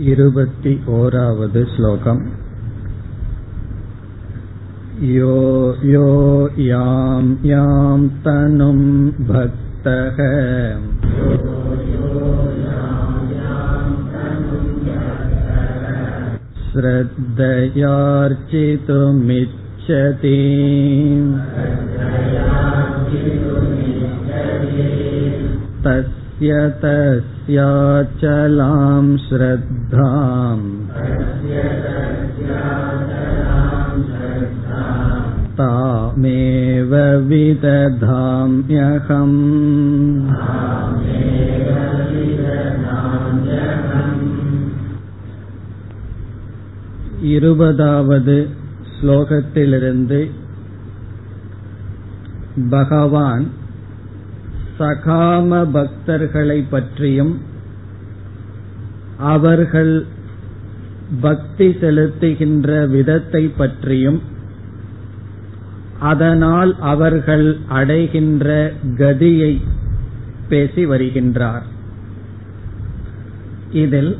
இருபति ओरावद् श्लोकम् यो यो यां यां तनुं भक्तः श्रद्धयार्चितुमिच्छति तत् तस्याचलां श्रद्धाम् तामेव विदधाम्यहम् இருபதாவது ஸ்லோகத்திலிருந்து பகவான் சகாம பக்தர்களை பற்றியும் அவர்கள் பக்தி செலுத்துகின்ற விதத்தை பற்றியும் அதனால் அவர்கள் அடைகின்ற கதியை பேசி வருகின்றார். இதில்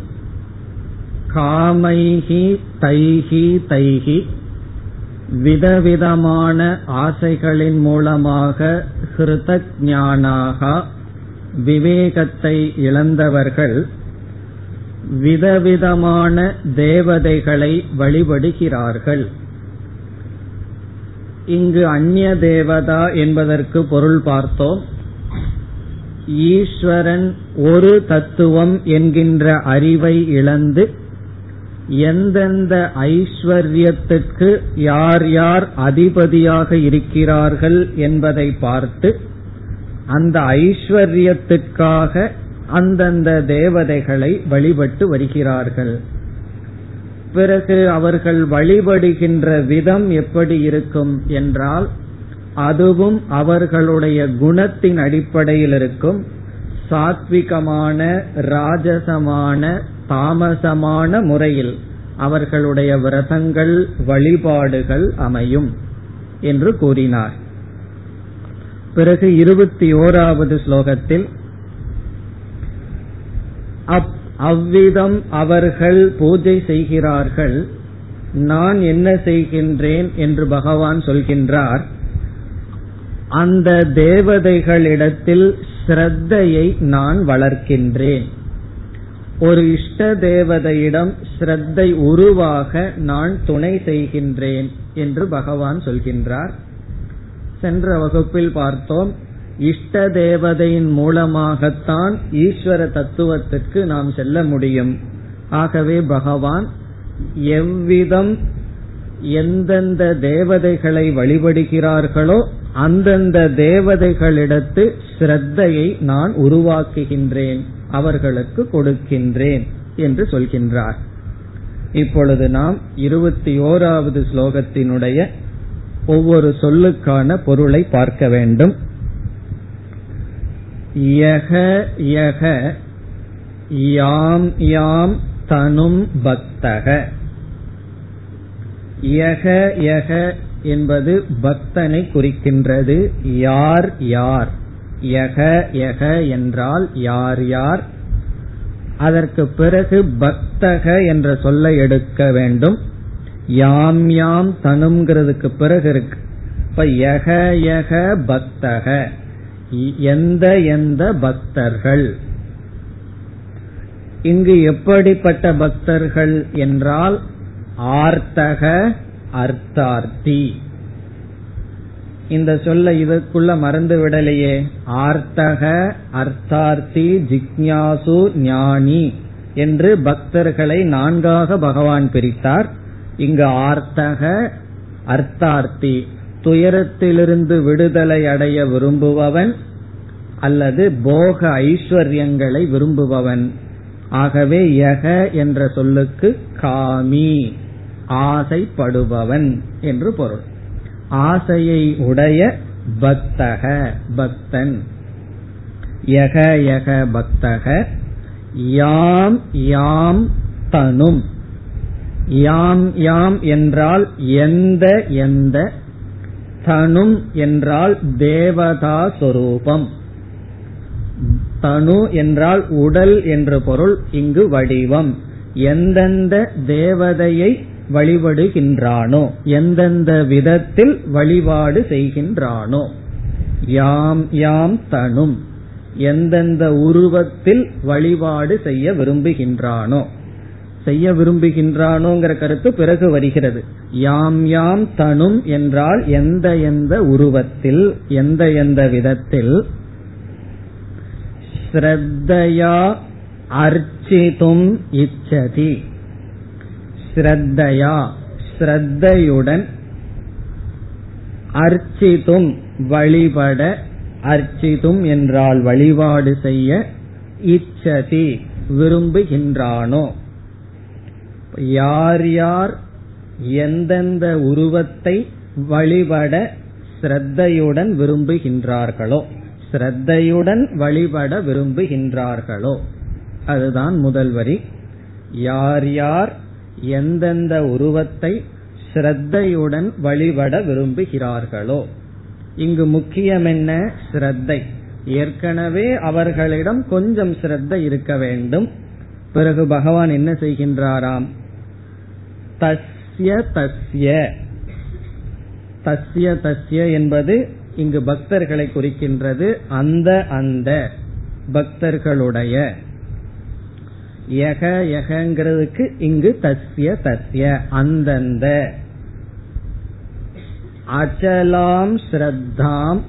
காமைகி தைஹி தைகி விதவிதமான ஆசைகளின் மூலமாக ஹிருத ஞானாக விவேகத்தை இழந்தவர்கள் விதவிதமான தேவதைகளை வழிபடுகிறார்கள். இங்கு அந்நிய தேவதா என்பதற்கு பொருள் பார்த்தோம். ஈஸ்வரன் ஒரு தத்துவம் என்கின்ற அறிவை இழந்து எந்தெந்த ஐஸ்வர்யத்துக்கு யார் யார் அதிபதியாக இருக்கிறார்கள் என்பதை பார்த்து அந்த ஐஸ்வர்யத்துக்காக அந்தந்த தேவதைகளை வழிபட்டு வருகிறார்கள். பிறகு அவர்கள் வழிபடுகின்ற விதம் எப்படி இருக்கும் என்றால் அதுவும் அவர்களுடைய குணத்தின் அடிப்படையில் இருக்கும். சாத்விகமான ராஜசமான தாமசமான முறையில் அவர்களுடைய விரதங்கள் வழிபாடுகள் அமையும் என்று கூறினார். பிறகு இருபத்தி ஓராவது ஸ்லோகத்தில் அவ்விதம் அவர்கள் பூஜை செய்கிறார்கள் நான் என்ன செய்கின்றேன்? என்று பகவான் சொல்கின்றார். அந்த தேவதைகளிடத்தில் ஸ்ரத்தையை நான் வளர்க்கின்றேன். ஒரு இஷ்ட தேவதையிடம் ஸ்ரத்தை உருவாக நான் துணை செய்கின்றேன் என்று பகவான் சொல்கின்றார். சென்ற வகுப்பில் பார்த்தோம் இஷ்ட தேவதையின் மூலமாகத்தான் ஈஸ்வர தத்துவத்திற்கு நாம் செல்ல முடியும். ஆகவே பகவான் எவ்விதம் எந்தெந்த தேவதைகளை வழிபடுகிறார்களோ அந்தந்த தேவதைகளிடத்து ஸ்ரத்தையை நான் உருவாக்குகின்றேன். அவர்களுக்கு கொடுக்கின்றேன் என்று சொல்கின்றார். இப்பொழுது நாம் இருபத்தி ஓராவது ஸ்லோகத்தினுடைய ஒவ்வொரு சொல்லுக்கான பொருளை பார்க்க வேண்டும். யக யக யாம் யாம் தனும் பக்தக. யக யக என்பது பக்தனை குறிக்கின்றது. யார் யார்? யக யக என்றால் யார் யார்? அதற்கு பிறகு பக்தக என்ற சொல்லை எடுக்க வேண்டும். யாம் யாம் தனுங்கிறதுக்கு பிறகு இருக்கு. இப்ப யக யக பக்தக. எந்த எந்த பக்தர்கள்? இங்கு எப்படிப்பட்ட பக்தர்கள் என்றால் ஆர்த்தக அர்த்தார்த்தி. இந்த சொல்ல இதற்குள்ள மறந்து விடலையே. ஆர்த்தக அர்த்தார்த்தி ஜிக்ஞாசு ஞானி என்று பக்தர்களை நான்காக பகவான் பிரித்தார். இங்கு ஆர்த்தக அர்த்தார்த்தி துயரத்திலிருந்து விடுதலை அடைய விரும்புபவன் அல்லது போக ஐஸ்வர்யங்களை விரும்புபவன். ஆகவே யக என்ற சொல்லுக்கு காமி ஆசைப்படுபவன் என்று பொருள். ஆசையை உடைய பக்தக பக்தன். யக யக பக்தக. யாம் யாம் தனும். யாம் யாம் என்றால் எந்த எந்த. தனும் என்றால் தேவதா சொரூபம். தனு என்றால் உடல் என்று பொருள் இங்கு வடிவம். எந்தெந்த தேவதையை வழிபடுகின்றானோ? எந்தெந்த விதத்தில் வழிபாடு செய்கின்றானோ? யாம் யாம் தனும். எந்தெந்த உருவத்தில் வழிபாடு செய்ய விரும்புகின்றானோ? செய்ய விரும்புகின்றானோங்கிற கருத்து பிறகு வருகிறது. யாம் யாம் தனும் என்றால் எந்த எந்த உருவத்தில் எந்த எந்த விதத்தில்? ஸ்ரத்தையா அர்ச்சிதும் இச்சதி. ஸ்ரத்தையா ஸ்ரத்தையுடன் அர்ச்சிதும் வழிபட அர்ச்சிதும் என்றால் வழிபாடு செய்ய இச்சதி விரும்புகின்றானோ? யார் யார் எந்தெந்த உருவத்தை வழிபட ஸ்ரத்தையுடன் விரும்புகின்றார்களோ ஸ்ரத்தையுடன் வழிபட விரும்புகின்றார்களோ அதுதான் முதல் வரி. யார் யார் எந்தெந்த உருவத்தை ஸ்ரத்தையுடன் வழிபட விரும்புகிறார்களோ இங்கு முக்கியம் என்ன ஸ்ரத்தை? ஏற்கனவே அவர்களிடம் கொஞ்சம் ஸ்ரத்தை இருக்க வேண்டும். பிறகு பகவான் என்ன செய்கின்றாராம்? தஸ்ய தஸ்ய. தஸ்ய தஸ்ய என்பது இங்கு பக்தர்களை குறிக்கின்றது. அந்த அந்த பக்தர்களுடைய யக யகங்கிறதுக்கு இங்கு தஸ்ய தஸ்ய அந்தந்த. அச்சலாம் ஸ்ரத்தாம்.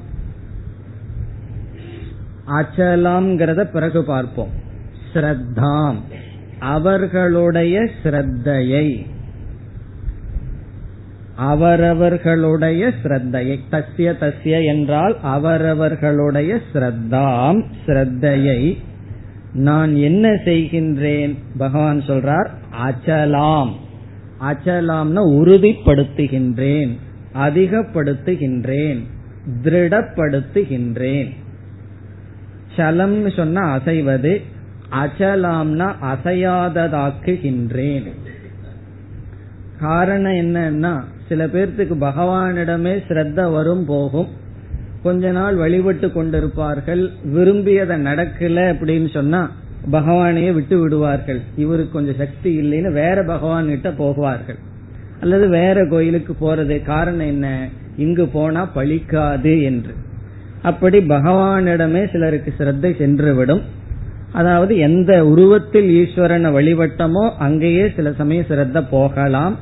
அச்சலாம்ங்கிறத பிறகு பார்ப்போம். ஸ்ரத்தாம். அவர்களுடைய ஸ்ரத்தையை. அவரவர்களுடைய ஸ்ரத்தையை. தஸ்ய தஸ்ய என்றால் அவரவர்களுடைய ஸ்ரத்தாம் ஸ்ரத்தையை. நான் என்ன செய்கின்றேன்? பகவான் சொல்றார் அச்சலாம். அச்சலாம்னா உறுதிப்படுத்துகின்றேன் அதிகப்படுத்துகின்றேன் திருடப்படுத்துகின்றேன். சலம்னு சொன்னா அசைவது அச்சலாம்னா அசையாததாக்குகின்றேன். காரணம் என்னன்னா சில பேர்த்துக்கு பகவானிடமே ஸ்ரத்த வரும் போகும். கொஞ்ச நாள் வழிபட்டு கொண்டிருப்பார்கள் விரும்பியதை நடக்கல அப்படின்னு சொன்னா பகவானையே விட்டு விடுவார்கள். இவருக்கு கொஞ்சம் சக்தி இல்லைன்னு வேற பகவான் கிட்ட போகுவார்கள். அல்லது வேற கோயிலுக்கு போறது காரணம் என்ன? இங்கு போனா பழிக்காது என்று. அப்படி பகவானிடமே சிலருக்கு சிரத்தை சென்றுவிடும். அதாவது எந்த உருவத்தில் ஈஸ்வரனை வழிபட்டமோ அங்கேயே சில சமயம் சிரத்த போகலாம்.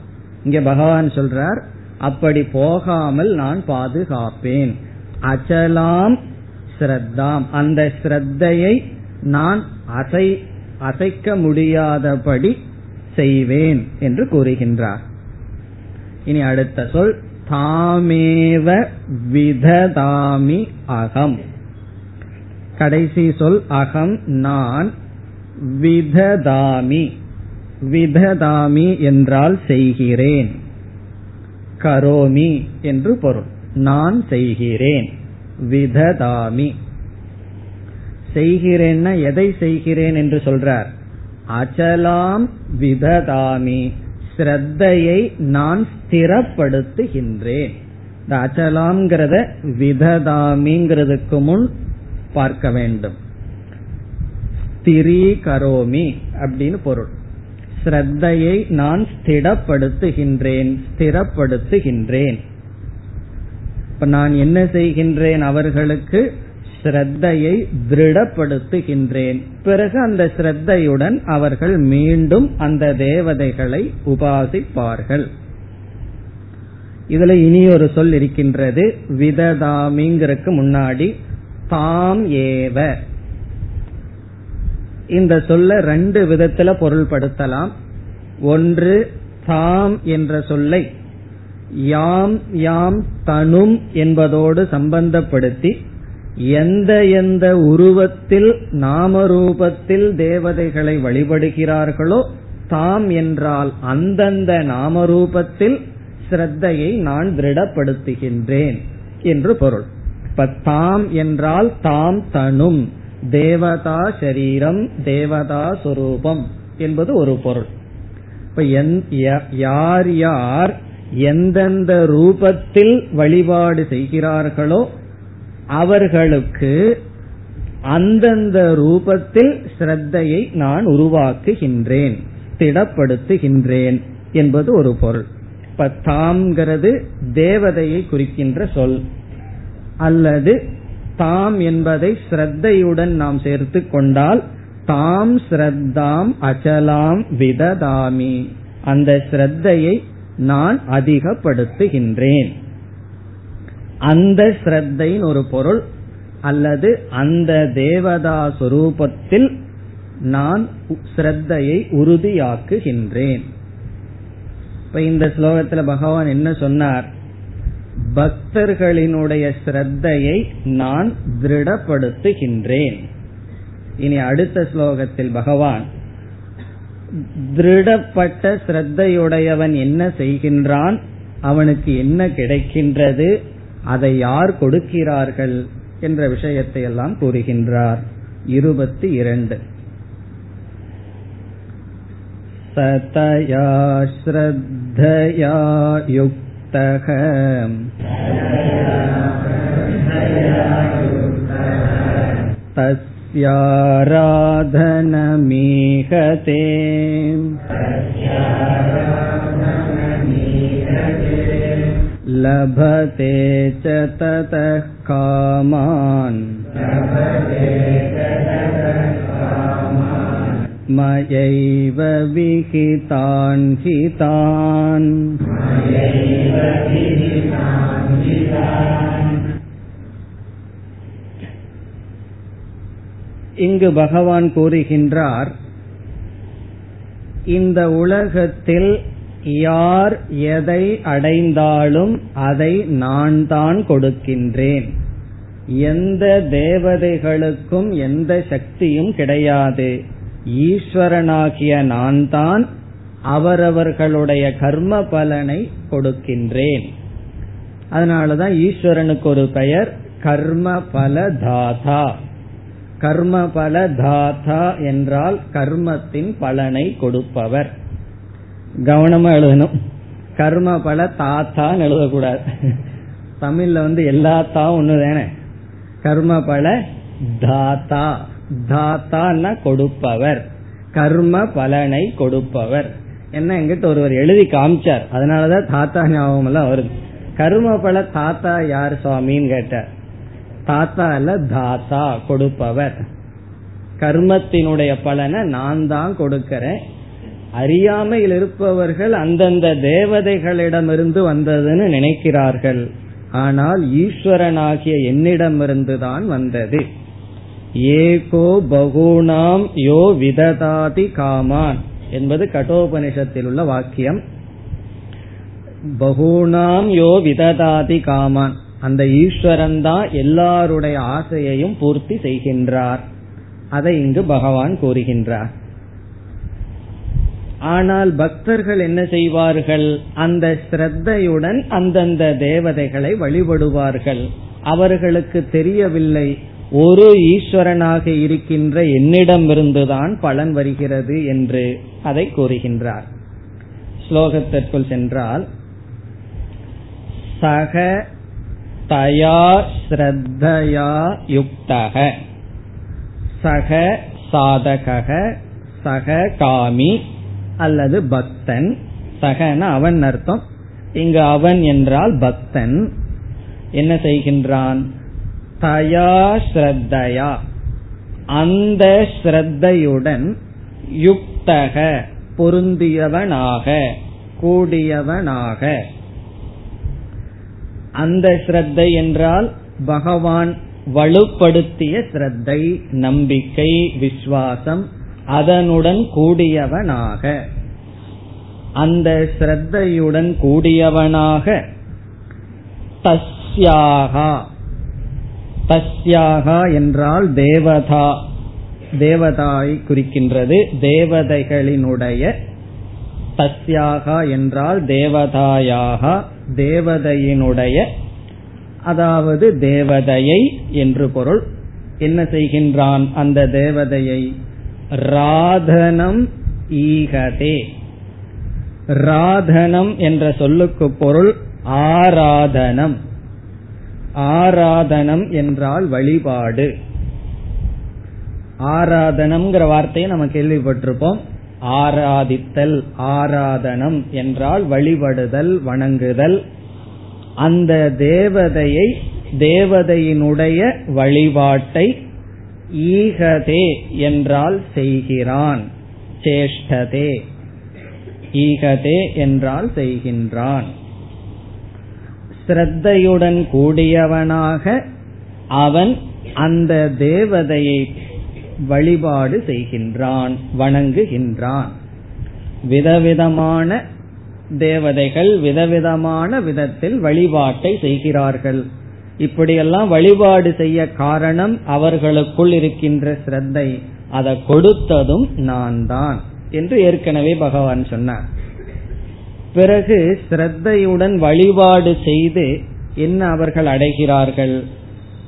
இங்க பகவான் சொல்றார் அப்படி போகாமல் நான் பாதுகாப்பேன். அச்சலாம் ஸ்ரத்தாம். அந்த ஸ்ரத்தையை நான் அசை அசைக்க முடியாதபடி செய்வேன் என்று கூறுகின்றார். இனி அடுத்த சொல் தாமேவ விததாமி அகம். கடைசி சொல் அகம் நான் விததாமி. விததாமி என்றால் செய்கிறேன். கரோமி என்று பொருள். நான் செய்கிறேன். விததாமி. செய்கிறேன்னா எதை செய்கிறேன் என்று சொல்றார். அச்சலாம் விததாமி. ஸ்ரத்தையை நான் ஸ்திரப்படுத்துகின்றேன். இந்த அச்சலாம்ங்கிறத விததாமிங்கிறதுக்கு முன் பார்க்க வேண்டும். ஸ்திரீகரோமி அப்படின்னு பொருள். ஸ்ரத்தையை நான் ஸ்திடப்படுத்துகின்றேன் ஸ்திரப்படுத்துகின்றேன். இப்ப நான் என்ன செய்கின்றேன் அவர்களுக்கு ஸ்ரத்தையை திருடப்படுத்துகின்றேன். பிறகு அந்த ஸ்ரத்தையுடன் அவர்கள் மீண்டும் அந்த தேவதைகளை உபாசிப்பார்கள். இதுல இனி ஒரு சொல் இருக்கின்றது. விததாமிங்கிறதுக்கு முன்னாடி தாம் ஏவ. இந்த சொல்ல ரெண்டு விதத்துல பொருள்படுத்தலாம். ஒன்று தாம் என்ற சொல்லை யாம் யாம் தனும் என்பதோடு சம்பந்தப்படுத்தி எந்த எந்த உருவத்தில் நாமரூபத்தில் தேவதைகளை வழிபடுகிறார்களோ தாம் என்றால் அந்தந்த நாமரூபத்தில் ஸ்ரத்தையை நான் திருடப்படுத்துகின்றேன் என்று பொருள். இப்ப தாம் என்றால் தாம் தனும் தேவதா சரீரம் தேவதா சொரூபம் என்பது ஒரு பொருள். இப்ப யார் யார் எந்தெந்த ரூபத்தில் வழிபாடு செய்கிறார்களோ அவர்களுக்கு அந்தந்த ரூபத்தில் ஸ்ரத்தையை நான் உருவாக்குகின்றேன் திடப்படுத்துகின்றேன் என்பது ஒரு பொருள். இப்ப தாம்ங்கிறது தேவதையை குறிக்கின்ற சொல். அல்லது தாம் என்பதை ஸ்ரத்தையுடன் நாம் சேர்த்து கொண்டால் தாம் ஸ்ரத்தாம் அச்சலாம் விததாமி. அந்த ஸ்ரத்தையை நான் அதிகப்படுத்துகின்றேன். அந்த ஸ்ரத்தைன்னு ஒரு பொருள் அல்லது அந்த தேவதா சுரூபத்தில் நான் ஸ்ரத்தையை உறுதியாக்குகின்றேன். இப்ப இந்த ஸ்லோகத்துல பகவான் என்ன சொன்னார்? பக்தர்களினுடைய ஸ்ரத்தையை நான் திருடப்படுத்துகின்றேன் இனி அடுத்த ஸ்லோகத்தில் பகவான் திருடப்பட்ட ஸ்ரத்தையுடையவன் என்ன செய்கின்றான் அவனுக்கு என்ன கிடைக்கின்றது அதை யார் கொடுக்கிறார்கள் என்ற விஷயத்தை எல்லாம் கூறுகின்றார் இருபத்தி இரண்டு सतया श्रद्धया युक्तः तस्याराधनमीहते लभते च ततः कामान् मयैव विहितान् हितान् இங்கு பகவான் கூறுகின்றார் இந்த உலகத்தில் யார் எதை அடைந்தாலும் அதை நான் தான் கொடுக்கின்றேன். எந்த தேவதைகளுக்கும் எந்த சக்தியும் கிடையாது. ஈஸ்வரனாகிய நான் தான் அவரவர்களுடைய கர்ம பலனை கொடுக்கின்றேன். அதனாலதான் ஈஸ்வரனுக்கு ஒரு பெயர் கர்ம பல தாதா கர்ம பல தாதா என்றால் கர்மத்தின் பலனை கொடுப்பவர். கவனமா எழுதணும். கர்ம பல தாத்தான்னு எழுதக்கூடாது. தமிழ்ல வந்து எல்லா தா ஒண்ணு தானே கர்ம பல தாத்தா தாத்தான்னா கொடுப்பவர். கர்ம பலனை கொடுப்பவர். என்ன எங்கிட்ட ஒருவர் எழுதி காமிச்சார். அதனாலதான் தாத்தா ஞாபகம் எல்லாம் வருது. கர்ம பல தாத்தா யார் சுவாமின்னு கேட்டார். தாத்தா அல்ல தாத்தா கொடுப்பவர். கர்மத்தினுடைய பலனை நான் தான் கொடுக்கிறேன். அறியாமையில் இருப்பவர்கள் அந்தந்த தேவதைகளிடமிருந்து வந்ததுன்னு நினைக்கிறார்கள். ஆனால் ஈஸ்வரனாகிய என்னிடமிருந்து தான் வந்தது. ஏகோ பகுணாம் யோ விததாதி காமான் என்பது கட்டோபனிஷத்தில் உள்ள வாக்கியம். பகுணாம் யோ விததாதி காமான். அந்த ஈஸ்வரன் தான் எல்லாருடைய ஆசையையும் பூர்த்தி செய்கின்றார். அதை இங்கு பகவான் கூறுகின்றார். ஆனால் பக்தர்கள் என்ன செய்வார்கள்? அந்த ஸ்ரத்தையுடன் அந்தந்த தேவதைகளை வழிபடுவார்கள். அவர்களுக்கு தெரியவில்லை. ஒரு ஈஸ்வரனாக இருக்கின்ற என்னிடமிருந்துதான் பலன் வருகிறது என்று அதை கூறுகின்றார். ஸ்லோகத்திற்குள் சென்றால் சக தயா ஸ்ரத்தயா யுக்தக. சக சாதக சக காமி அல்லது பக்தன். சகன அவன் அர்த்தம். இங்கு அவன் என்றால் பக்தன். என்ன செய்கின்றான்? தயா ஸ்ரத்தயா. அந்த ஸ்ரத்தையுடன் யுக்தக பொருந்தியவனாக கூடியவனாக. அந்த ஸ்ரத்தை என்றால் பகவான் வலுப்படுத்திய ஸ்ரத்தை நம்பிக்கை விஸ்வாசம் அதனுடன் கூடியவனாக. அந்த ஸ்ரத்தையுடன் கூடியவனாக தஸ்யாகா. தஸ்யாகா என்றால் தேவதா தேவதாய் குறிக்கின்றது தேவதைகளினுடைய தஸ்யாகா என்றால் தேவதாயாக தேவதையினுடைய அதாவது தேவதையை என்று பொருள். என்ன செய்கின்றான் அந்த தேவதையை? ராதனம் ஈகதே. ராதனம் என்ற சொல்லுக்கு பொருள் ஆராதனம். ஆராதனம் என்றால் வழிபாடு. ஆராதனம்ங்கிற வார்த்தையை நம்ம கேள்விப்பட்டிருப்போம். ஆராதித்தல் ஆராதனம் என்றால் வழிபடுதல் வணங்குதல். அந்த தேவதையை தேவதையினுடைய வழிபாட்டை ஈகதே என்றால் செய்கிறான் சேஷ்டதே. ஈகதே என்றால் செய்கின்றான். ஸ்ரத்தையுடன் கூடியவனாக அவன் அந்த தேவதையை வழிபாடு செய்கின்றான் வணங்குகின்றான். விதவிதமான தேவதைகள் விதவிதமான விதத்தில் வழிபாட்டை செய்கிறார்கள். இப்படியெல்லாம் வழிபாடு செய்ய காரணம் அவர்களுக்குள் இருக்கின்ற ஸ்ரத்தை அதை கொடுத்ததும் நான் தான் என்று ஏற்கனவே பகவான் சொன்னார். பிறகு ஸ்ரத்தையுடன் வழிபாடு செய்து என்ன அவர்கள் அடைகிறார்கள்?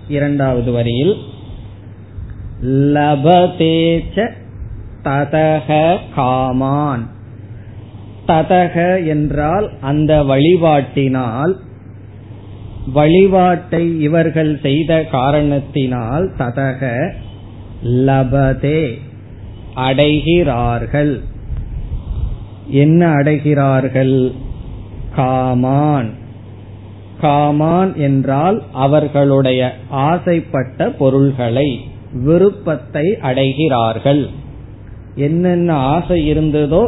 இரண்டாவது வரியில் லபதேச்ச ததக காமான். ததக என்றால் அந்த வழிபாட்டினால் வழிபாட்டை இவர்கள் செய்த காரணத்தினால் ததக லபதே அடைகிறார்கள். என்ன அடைகிறார்கள்? காமான். காமான் என்றால் அவர்களுடைய ஆசைப்பட்ட பொருள்களை. விருப்பத்தை அடைகிறார்கள். என்னென்ன ஆசை இருந்ததோ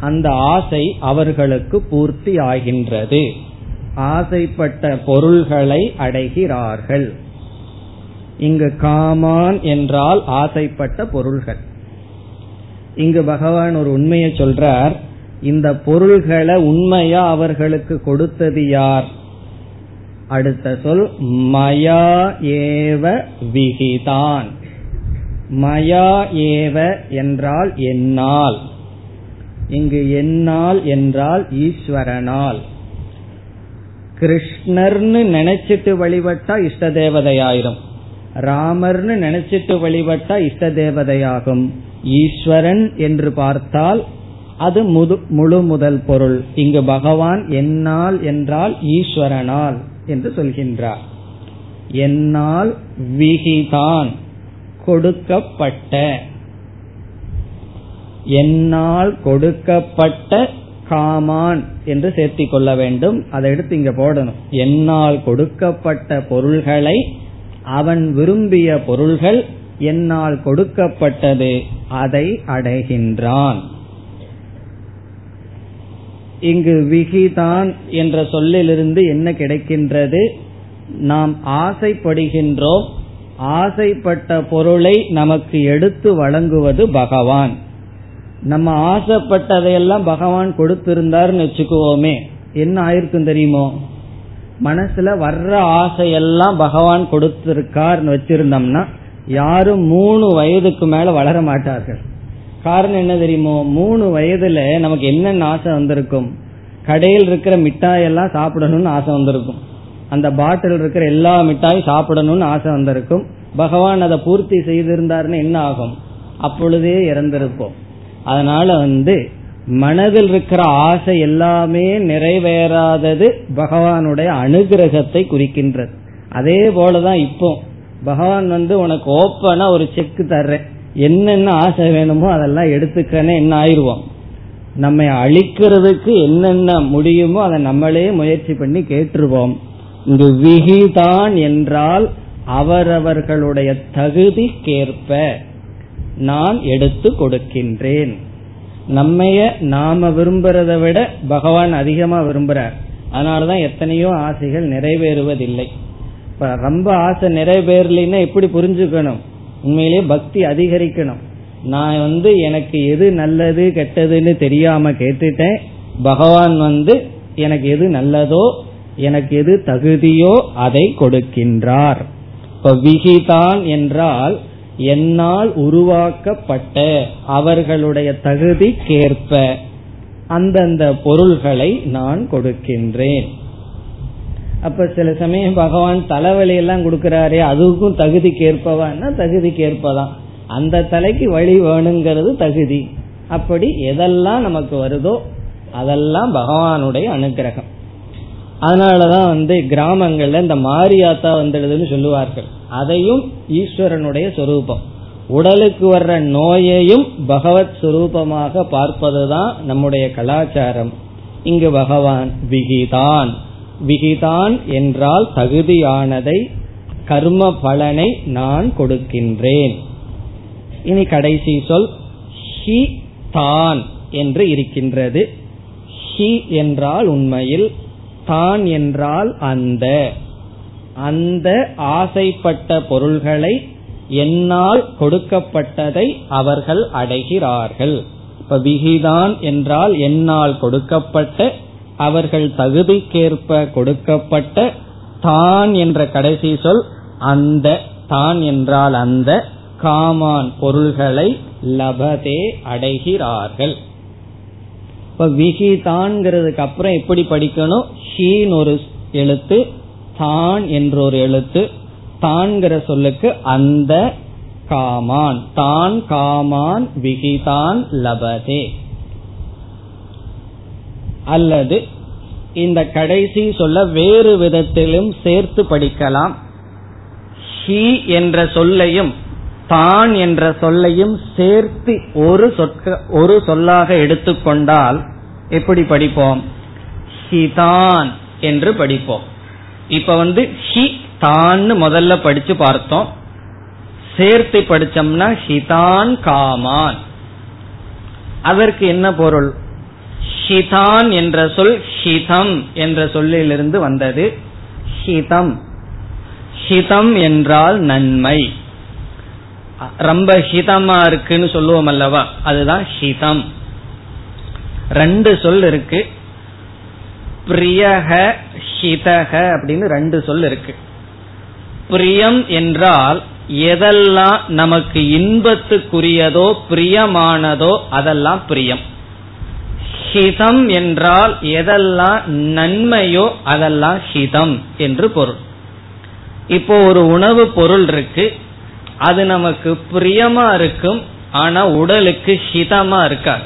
அந்த ஆசை அவர்களுக்கு பூர்த்தி ஆகின்றது. ஆசைப்பட்ட பொருள்களை அடைகிறார்கள். இங்கு காமான் என்றால் ஆசைப்பட்ட பொருள்கள். இங்கு பகவான் ஒரு உண்மையை சொல்றார் இந்த பொருள்களை உண்மையா அவர்களுக்கு கொடுத்தது யார்? அடுத்த சொல் மயா ஏவ விகிதான். மயா ஏவ என்றால் என்னால். இங்கு என்னால் என்றால் ஈஸ்வரனால். கிருஷ்ணர்னு நினைச்சிட்டு வழிபட்டா இஷ்ட தேவதையாயிரும். ராமர்னு நினைச்சிட்டு வழிபட்டா இஷ்ட தேவதையாகும். ஈஸ்வரன் என்று பார்த்தால் அது முழு முதல் பொருள். இங்கு பகவான் என்னால் என்றால் ஈஸ்வரனால். என்று சொல்கின்றார். என்னால் விகிதான் கொடுக்கப்பட்ட என்னால் கொடுக்கப்பட்ட காமான் என்று சேர்த்திக் கொள்ள வேண்டும். அதை எடுத்து இங்க போடணும். என்னால் கொடுக்கப்பட்ட பொருள்களை அவன் விரும்பிய பொருள்கள் என்னால் கொடுக்கப்பட்டது அதை அடைகின்றான். இங்கு விகிதான் என்ற சொல்லிலிருந்து என்ன கிடைக்கின்றது? நாம் ஆசைப்படுகின்றோம். ஆசைப்பட்ட பொருளை நமக்கு எடுத்து வழங்குவது பகவான். நம்ம ஆசைப்பட்டதையெல்லாம் பகவான் கொடுத்திருந்தாருன்னு வச்சுக்குவோமே. என்ன ஆயிருக்கும் தெரியுமோ? மனசுல வர்ற ஆசையெல்லாம் பகவான் கொடுத்திருக்கார்னு வச்சிருந்தோம்னா யாரும் மூணு வயதுக்கு மேல வளர மாட்டார்கள். காரணம் என்ன தெரியுமோ? மூணு வயதுல நமக்கு என்னென்ன ஆசை வந்திருக்கும்? கடையில் இருக்கிற மிட்டாயெல்லாம் சாப்பிடணும்னு ஆசை வந்திருக்கும். அந்த பாட்டில் இருக்கிற எல்லா மிட்டாயும் சாப்பிடணும்னு ஆசை வந்திருக்கும். பகவான் அதை பூர்த்தி செய்திருந்தாருன்னு என்ன ஆகும்? அப்பொழுதே இறந்திருப்போம். அதனால வந்து மனதில் இருக்கிற ஆசை எல்லாமே நிறைவேறாதது பகவானுடைய அனுகிரகத்தை குறிக்கின்றது. அதே போலதான் இப்போ. பகவான் வந்து உனக்கு ஓப்பனா ஒரு செக் தர்றேன். என்னென்ன ஆசை வேணுமோ அதெல்லாம் எடுத்துக்கன்னு என்ன ஆயிடுவோம். நம்ம அழிக்கிறதுக்கு என்னென்ன முடியுமோ அதை நம்மளே முயற்சி பண்ணி கேட்டுருவோம். இங்கு விகிதான் என்றால் அவரவர்களுடைய தகுதிக்கேற்ப நான் எடுத்து கொடுக்கின்றேன். நம்மைய நாம விரும்புறதை விட பகவான் அதிகமா விரும்புறார். அதனாலதான் எத்தனையோ ஆசைகள் நிறைவேறுவதில்லை. இப்ப ரொம்ப ஆசை நிறைவேறலைன்னா எப்படி புரிஞ்சுக்கணும்? உண்மையிலேயே பக்தி அதிகரிக்கணும். நான் வந்து எனக்கு எது நல்லது கெட்டதுன்னு தெரியாம கேட்டுட்டேன். பகவான் வந்து எனக்கு எது நல்லதோ எனக்கு எது தகுதியோ அதை கொடுக்கின்றார். இப்ப விகிதான் என்றால் என்னால் உருவாக்கப்பட்ட அவர்களுடைய தகுதிக்கேற்ப அந்தந்த பொருள்களை நான் கொடுக்கின்றேன். அப்ப சில சமயம் பகவான் தலைவலி எல்லாம் கொடுக்கிறாரே அதுக்கும் தகுதிக்கு ஏற்பவான்னா தகுதிக்கு ஏற்பதான் அந்த தலைக்கு வழி வேணுங்கிறது தகுதி. அப்படி எதெல்லாம் நமக்கு வருதோ அதெல்லாம் பகவானுடைய அனுகிரகம். அதனாலதான் வந்து கிராமங்கள்ல இந்த மாரியாத்தா வந்துடுதுன்னு சொல்லுவார்கள். அதையும் ஈஸ்வரனுடைய சொரூபம். உடலுக்கு வர்ற நோயையும் பகவத் சுரூபமாக பார்ப்பதுதான் நம்முடைய கலாச்சாரம். இங்கு பகவான் விகிதான். விகிதான் என்றால் தகுதியானதை கர்ம பலனை நான் கொடுக்கின்றேன். இனி கடைசி சொல் ஹி தான் என்று இருக்கின்றது. ஹி என்றால் உண்மையில் தான் என்றால் அந்த. அந்த ஆசைப்பட்ட பொருள்களை என்னால் கொடுக்கப்பட்டதை அவர்கள் அடைகிறார்கள். இப்ப விகிதான் என்றால் என்னால் கொடுக்கப்பட்ட அவர்கள் தகுதிக்கேற்ப கொடுக்கப்பட்ட தான் என்ற கடைசி சொல் அந்த தான் என்றால் அந்த காமான் பொருள்களை லபதே அடைகிறார்கள். இப்ப விகிதான்ங்கிறதுக்கு அப்புறம் எப்படி படிக்கணும்? ஷீன் ஒரு எழுத்து தான் என்ற ஒரு எழுத்து தான்கிற சொல்லுக்கு அந்த காமான். தான் காமான் விகிதான் லபதே. அல்லது இந்த கடைசி சொல்ல வேறு விதத்திலும் சேர்த்து படிக்கலாம். ஹி என்ற சொல்லையும் தான் என்ற சொல்லையும் சேர்த்து ஒரு சொற்க ஒரு சொல்லாக எடுத்துக்கொண்டால் எப்படி படிப்போம்? ஹிதான் என்று படிப்போம். இப்ப வந்து ஹி தான் முதல்ல படிச்சு பார்த்தோம். சேர்த்து படிச்சோம்னா ஹிதான் காமான். அதற்கு என்ன பொருள்? ஹிதான் என்ற சொல் ஹிதம் என்ற சொல்லிலிருந்து வந்தது. ஹிதம். ஹிதம் என்றால் நன்மை. ரொம்ப ஹிதமா இருக்குன்னு சொல்லுவோம் அல்லவா? அதுதான் ஹிதம். ரெண்டு சொல் இருக்கு. பிரியக ஹிதக அப்படின்னு ரெண்டு சொல் இருக்கு. பிரியம் என்றால் எதெல்லாம் நமக்கு இன்பத்துக்குரியதோ பிரியமானதோ அதெல்லாம் பிரியம். ஹிதம் என்றால் எதெல்லாம் நன்மையோ அதெல்லாம் ஹிதம் என்று பொருள். இப்போ ஒரு உணவு பொருள் இருக்கு அது நமக்கு பிரியமா இருக்கும் ஆனா உடலுக்கு ஹிதமா இருக்காது.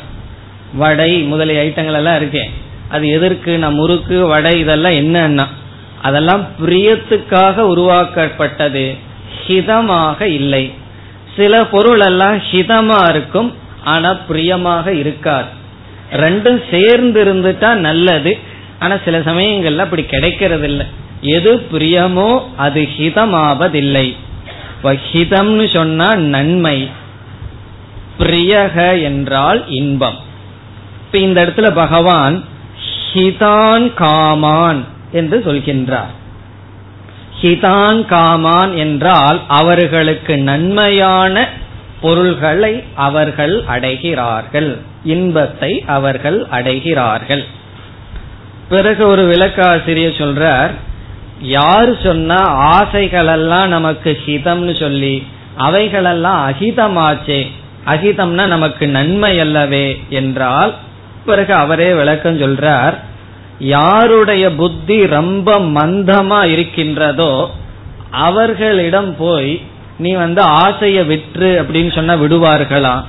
வடை முதலிய ஐட்டங்கள் எல்லாம் இருக்கேன் அது எதற்கு நம் முறுக்கு வடை இதெல்லாம் என்னன்னா அதெல்லாம் பிரியத்துக்காக உருவாக்கப்பட்டது ஹிதமாக இல்லை. சில பொருள் எல்லாம் ஹிதமா இருக்கும் ஆனா பிரியமாக இருக்காது. ரெண்டும் சேர்ந்து இருந்துட்டா நல்லது. ஆனா சில சமயங்கள்ல அப்படி கிடைக்கிறது இல்லை எது பிரியமோ அது ஹிதமாவதில்லை. ஹிதம்னு சொன்னா நன்மை. பிரியக என்றால் இன்பம். இப்ப இந்த இடத்துல பகவான் ஹிதான் காமான் என்று சொல்கின்றார். ஹிதான் காமான் என்றால் அவர்களுக்கு நன்மையான பொருள்களை அவர்கள் அடைகிறார்கள். இன்பத்தை அவர்கள் அடைகிறார்கள். பிறகு ஒரு விளக்காசிரியர் சொல்றார் யார் சொன்னா ஆசைகளெல்லாம் நமக்கு ஹிதம்னு சொல்லி அவைகளெல்லாம் அகிதமாச்சே அகிதம்னா நமக்கு நன்மை அல்லவே என்றால் பிறகு அவரே விளக்கம் சொல்றார் யாருடைய புத்தி ரொம்ப மந்தமா இருக்கின்றதோ அவர்களிடம் போய் நீ வந்து ஆசைய விற்று அப்படின்னு சொன்னா விடுவார்களா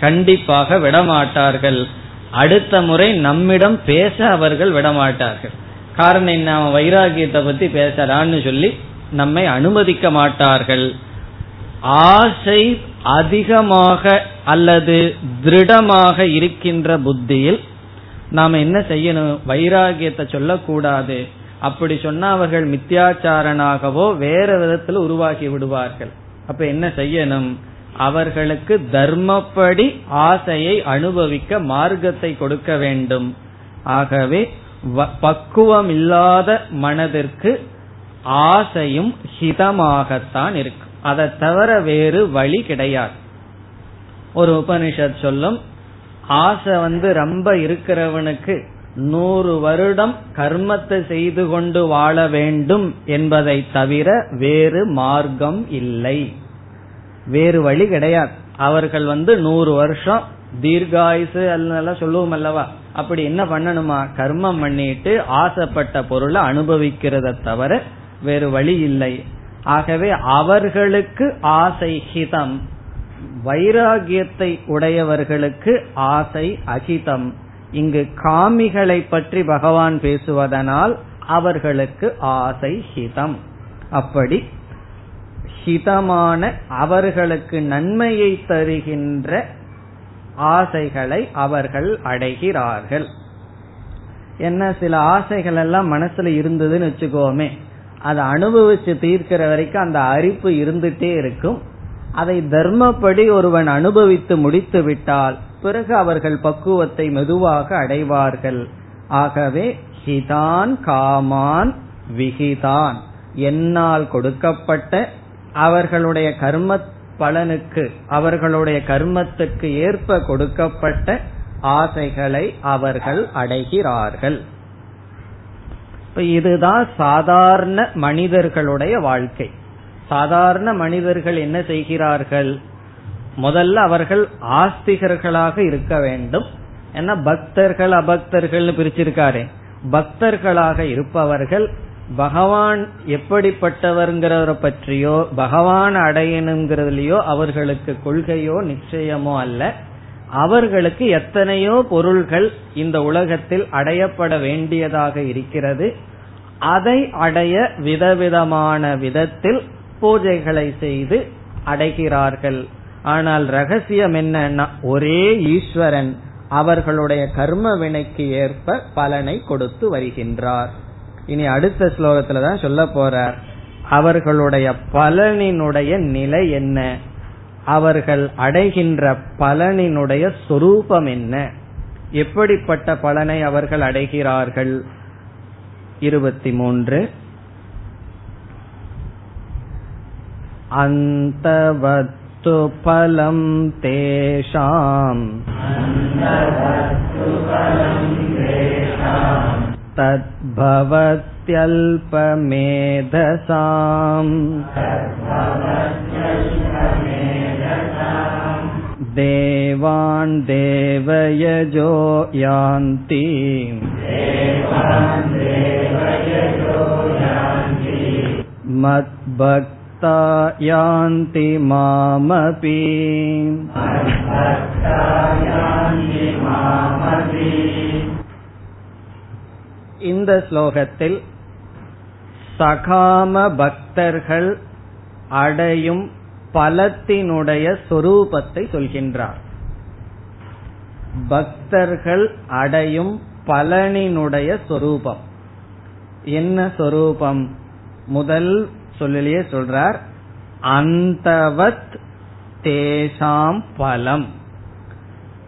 கண்டிப்பாக விடமாட்டார்கள். அடுத்த முறை நம்மிடம் பேச அவர்கள் விடமாட்டார்கள். காரணம் என்ன? அவன் வைராகியத்தை பத்தி பேசறான்னு சொல்லி நம்மை அனுமதிக்க மாட்டார்கள். ஆசை அதிகமாக அல்லது திருடமாக இருக்கின்ற புத்தியில் நாம என்ன செய்யணும்? வைராகியத்தை சொல்லக்கூடாது. அப்படி சொன்னா அவர்கள் மித்தியாச்சாரனாகவோ வேற விதத்தில் உருவாகி விடுவார்கள். அப்ப என்ன செய்யணும்? அவர்களுக்கு தர்மப்படி ஆசையை அனுபவிக்க மார்க்கத்தை கொடுக்க வேண்டும். ஆகவே பக்குவம் இல்லாத மனதிற்கு ஆசையும் ஹிதமாகத்தான் இருக்கும். அதை தவிர வேறு வழி கிடையாது. ஒரு உபனிஷத் சொல்லும் ஆசை வந்து ரொம்ப இருக்கிறவனுக்கு நூறு வருடம் கர்மத்தை செய்து கொண்டு வாழ வேண்டும் என்பதை தவிர வேறு மார்க்கம் இல்லை. வேறு வழி கிடையாது. அவர்கள் வந்து நூறு வருஷம் தீர்காயுசு அல்லெல்லாம் சொல்லுவோம் அல்லவா? அப்படி என்ன பண்ணணுமா? கர்மம் பண்ணிட்டு ஆசைப்பட்ட பொருளை அனுபவிக்கிறத தவிர வேறு வழி இல்லை. ஆகவே அவர்களுக்கு ஆசை ஹிதம். வைராகியத்தை உடையவர்களுக்கு ஆசை அகிதம். இங்கு காமிகளை பற்றி பகவான் பேசுவதனால் அவர்களுக்கு ஆசை ஹிதம். அப்படி ஹிதமான அவர்களுக்கு நன்மையை தருகின்ற ஆசைகளை அவர்கள் அடைகிறார்கள். என்ன சில ஆசைகள் எல்லாம் மனசுல இருந்ததுன்னு வச்சுக்கோமே அதை அனுபவிச்சு தீர்க்கிற வரைக்கும் அந்த அரிப்பு இருந்துட்டே இருக்கும். அதை தர்மப்படி ஒருவன் அனுபவித்து முடித்து விட்டால் பிறகு அவர்கள் பக்குவத்தை மெதுவாக அடைவார்கள். ஆகவே ஹிதான் காமான் விகிதான் என்னால் கொடுக்கப்பட்ட அவர்களுடைய கர்ம பலனுக்கு அவர்களுடைய கர்மத்துக்கு ஏற்ப கொடுக்கப்பட்ட ஆசைகளை அவர்கள் அடைகிறார்கள். இதுதான் சாதாரண மனிதர்களுடைய வாழ்க்கை. சாதாரண மனிதர்கள் என்ன செய்கிறார்கள்? முதல்ல அவர்கள் ஆஸ்திகர்களாக இருக்க வேண்டும். ஏன்னா பக்தர்கள் அபக்தர்கள் பிரிச்சிருக்காரு. பக்தர்களாக இருப்பவர்கள் பகவான் எப்படிப்பட்டவர்ங்கிறத பற்றியோ பகவான் அடையணுங்கிறதுலயோ அவர்களுக்கு கொள்கையோ நிச்சயமோ அல்ல. அவர்களுக்கு எத்தனையோ பொருள்கள் இந்த உலகத்தில் அடையப்பட வேண்டியதாக இருக்கிறது. அதை அடைய விதவிதமான விதத்தில் பூஜைகளை செய்து அடைகிறார்கள். ஆனால் ரகசியம் என்னன்னா ஒரே ஈஸ்வரன் அவர்களுடைய கர்ம வினைக்கு ஏற்ப பலனை கொடுத்து வருகின்றார். இனி அடுத்த ஸ்லோகத்துல தான் சொல்ல போறார். அவர்களுடைய பலனினுடைய நிலை என்ன? அவர்கள் அடைகின்ற பலனினுடைய சொரூபம் என்ன? எப்படிப்பட்ட பலனை அவர்கள் அடைகிறார்கள்? இருபத்தி மூன்று அந்தவத்து பலம் தேஷாம். तद्भवत्यल्पमेधसाम् देवान् देवयजो यान्ति मद्भक्ता यान्ति मामपि இந்த ஸ்லோகத்தில் சகாம பக்தர்கள் அடையும் பலத்தினுடைய சொரூபத்தை சொல்கின்றார். பக்தர்கள் அடையும் பலனினுடைய சொரூபம். என்ன சொரூபம்? முதல் சொல்லிலேயே சொல்றார் அந்தவத் தேசாம் பலம்.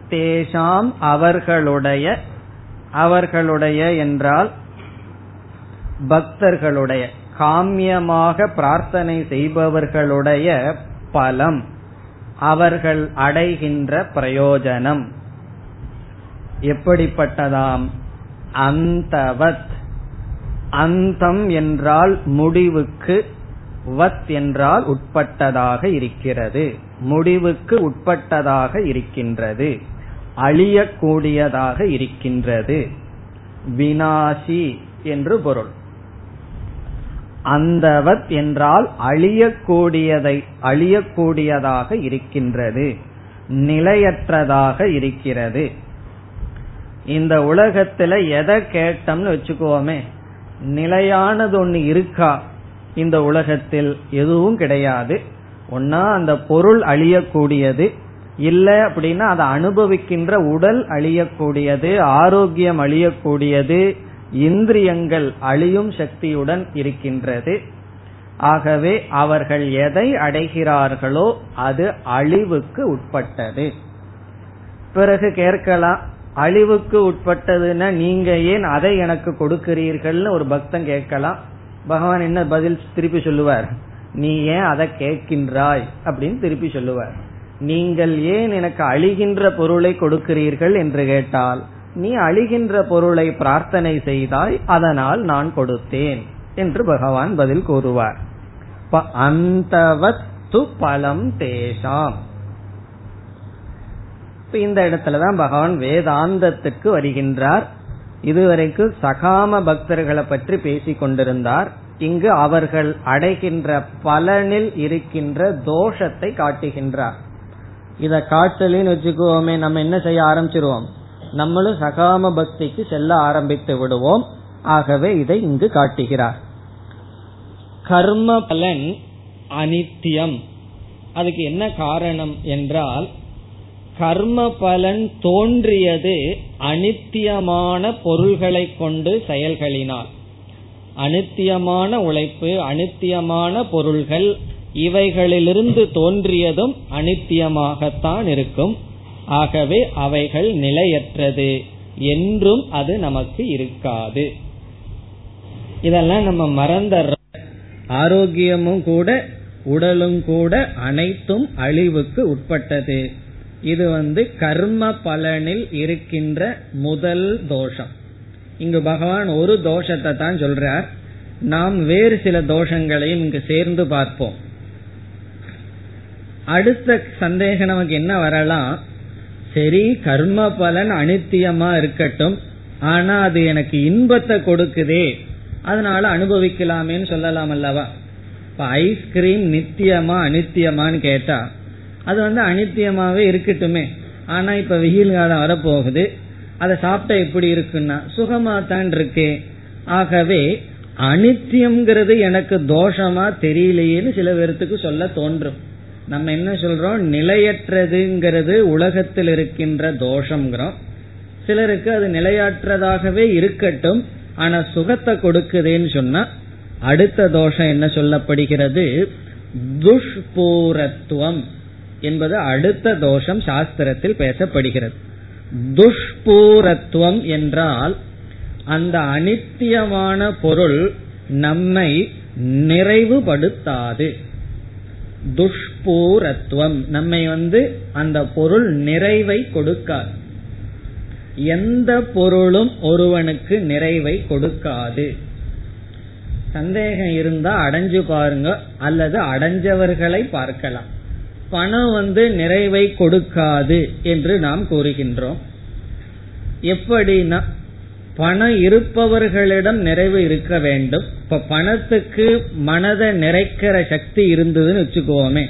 தேசாம் அவர்களுடைய அவர்களுடைய என்றால் பக்தர்களுடைய காமியமாக பிரார்த்தனை செய்பவர்களுடைய பலம் அவர்கள் அடைகின்ற பிரயோஜனம். எப்படிப்பட்டதாம்? அந்தவத். அந்தம் என்றால் முடிவுக்கு வத் என்றால் உட்பட்டதாக இருக்கிறது. முடிவுக்கு உட்பட்டதாக இருக்கின்றது. அழியக்கூடியதாக இருக்கின்றது. வினாசி என்று பொருள். அந்தவத் என்றால் அழியக்கூடியதை அழியக்கூடியதாக இருக்கின்றது நிலையற்றதாக இருக்கிறது. இந்த உலகத்துல எதை கேட்டோம்னு வச்சுக்கோமே நிலையானது ஒண்ணு இருக்கா இந்த உலகத்தில் எதுவும் கிடையாது. ஒன்னா அந்த பொருள் அழியக்கூடியது இல்ல அப்படின்னா அதை அனுபவிக்கின்ற உடல் அழியக்கூடியது ஆரோக்கியம் அழியக்கூடியது இந்திரியங்கள் அழியும் சக்தியுடன் இருக்கின்றது. ஆகவே அவர்கள் எதை அடைகிறார்களோ அது அழிவுக்கு உட்பட்டது. பிறகு கேட்கலாம் அழிவுக்கு உட்பட்டதுன்னா நீங்க ஏன் அதை எனக்கு கொடுக்கிறீர்கள்னு ஒரு பக்தன் கேட்கலாம். பகவான் என்ன பதில் திருப்பி சொல்லுவார்? நீ ஏன் அதை கேட்கின்றாய்? அப்படின்னு திருப்பி சொல்லுவார். நீங்கள் ஏன் எனக்கு அழிகின்ற பொருளை கொடுக்கிறீர்கள் என்று கேட்டால் நீ அழிகின்ற பொருளை பிரார்த்தனை செய்தாய் அதனால் நான் கொடுத்தேன் என்று பகவான் பதில் கூறுவார். அந்தவத்து பலம் தேசாம் இந்த இடத்துலதான் பகவான் வேதாந்தத்துக்கு வருகின்றார். இதுவரைக்கும் சகாம பக்தர்களை பற்றி பேசிக் கொண்டிருந்தார். இங்கு அவர்கள் அடைகின்ற பலனில் இருக்கின்ற தோஷத்தை காட்டுகின்றார். இத காட்டலின்னு வச்சுக்கோமே நம்ம என்ன செய்ய ஆரம்பிச்சிருவோம்? நம்மளும் சகாம பக்திக்கு செல்ல ஆரம்பித்து விடுவோம். ஆகவே இதை இங்கு காட்டுகிறார். கர்ம பலன் அனித்தியம். அதுக்கு என்ன காரணம் என்றால் கர்ம பலன் தோன்றியது அனித்தியமான பொருள்களை கொண்டு செயல்களினால். அனித்தியமான உழைப்பு அனித்தியமான பொருள்கள் இவைகளிலிருந்து தோன்றியதும் அனித்தியமாகத்தான் இருக்கும். ஆகவே அவைகள் நிலையற்றது. என்றும் அது நமக்கு இருக்காது. இதெல்லாம் நம்ம மறந்த ஆரோக்கியமும் கூட உடலும் கூட அனைத்தும் அழிவுக்கு உட்பட்டது. இது வந்து கர்ம பலனில் இருக்கின்ற முதல் தோஷம். இங்கு பகவான் ஒரு தோஷத்தை தான் சொல்றார். நாம் வேறு சில தோஷங்களையும் இங்கு சேர்ந்து பார்ப்போம். அடுத்த சந்தேகம் நமக்கு என்ன வரலாம்? சரி கர்ம பலன் அனித்தியமா இருக்கட்டும். ஆனா அது எனக்கு இன்பத்தை கொடுக்குதே. அதனால அனுபவிக்கலாமேன்னு சொல்லலாம் அல்லவா? இப்ப ஐஸ்கிரீம் நித்தியமா அனித்தியமான்னு கேட்டா அது வந்து அனித்தியமாவே இருக்கட்டுமே. ஆனா இப்ப வெயில் காலம் வரப்போகுது. அதை சாப்பிட்டா எப்படி இருக்குன்னா சுகமா தான் இருக்கே. ஆகவே அனித்தியம்ங்கிறது எனக்கு தோஷமா தெரியலையேன்னு சில பேர்த்துக்கு சொல்ல தோன்றும். நம்ம என்ன சொல்றோம்? நிலையற்றதுங்கிறது உலகத்தில் இருக்கின்ற தோஷம்ங்கிறோம். சிலருக்கு அது நிலையற்றதாகவே இருக்கட்டும் ஆனா சுகத்தை கொடுக்குதேன்னு சொன்னா அடுத்த தோஷம் என்ன சொல்லப்படுகிறது? துஷ்பூரத்துவம் என்பது அடுத்த தோஷம் சாஸ்திரத்தில் பேசப்படுகிறது. துஷ்பூரத்துவம் என்றால் அந்த அனித்தியமான பொருள் நம்மை நிறைவுபடுத்தாது. துஷ்பூரத்துவம். நம்மை வந்து அந்த பொருள் நிறைவை கொடுக்காது. எந்த பொருளும் ஒருவனுக்கு நிறைவை கொடுக்காது. சந்தேகம் இருந்தா அடைஞ்சு பாருங்க அல்லது அடைஞ்சவர்களை பார்க்கலாம். பணம் வந்து நிறைவை கொடுக்காது என்று நாம் கூறுகின்றோம். எப்படின்னா பணம் இருப்பவர்களிடம் நிறைவு இருக்க வேண்டும். இப்ப பணத்துக்கு மனதை நிறைக்கிற சக்தி இருந்ததுன்னு வச்சுக்கோமே.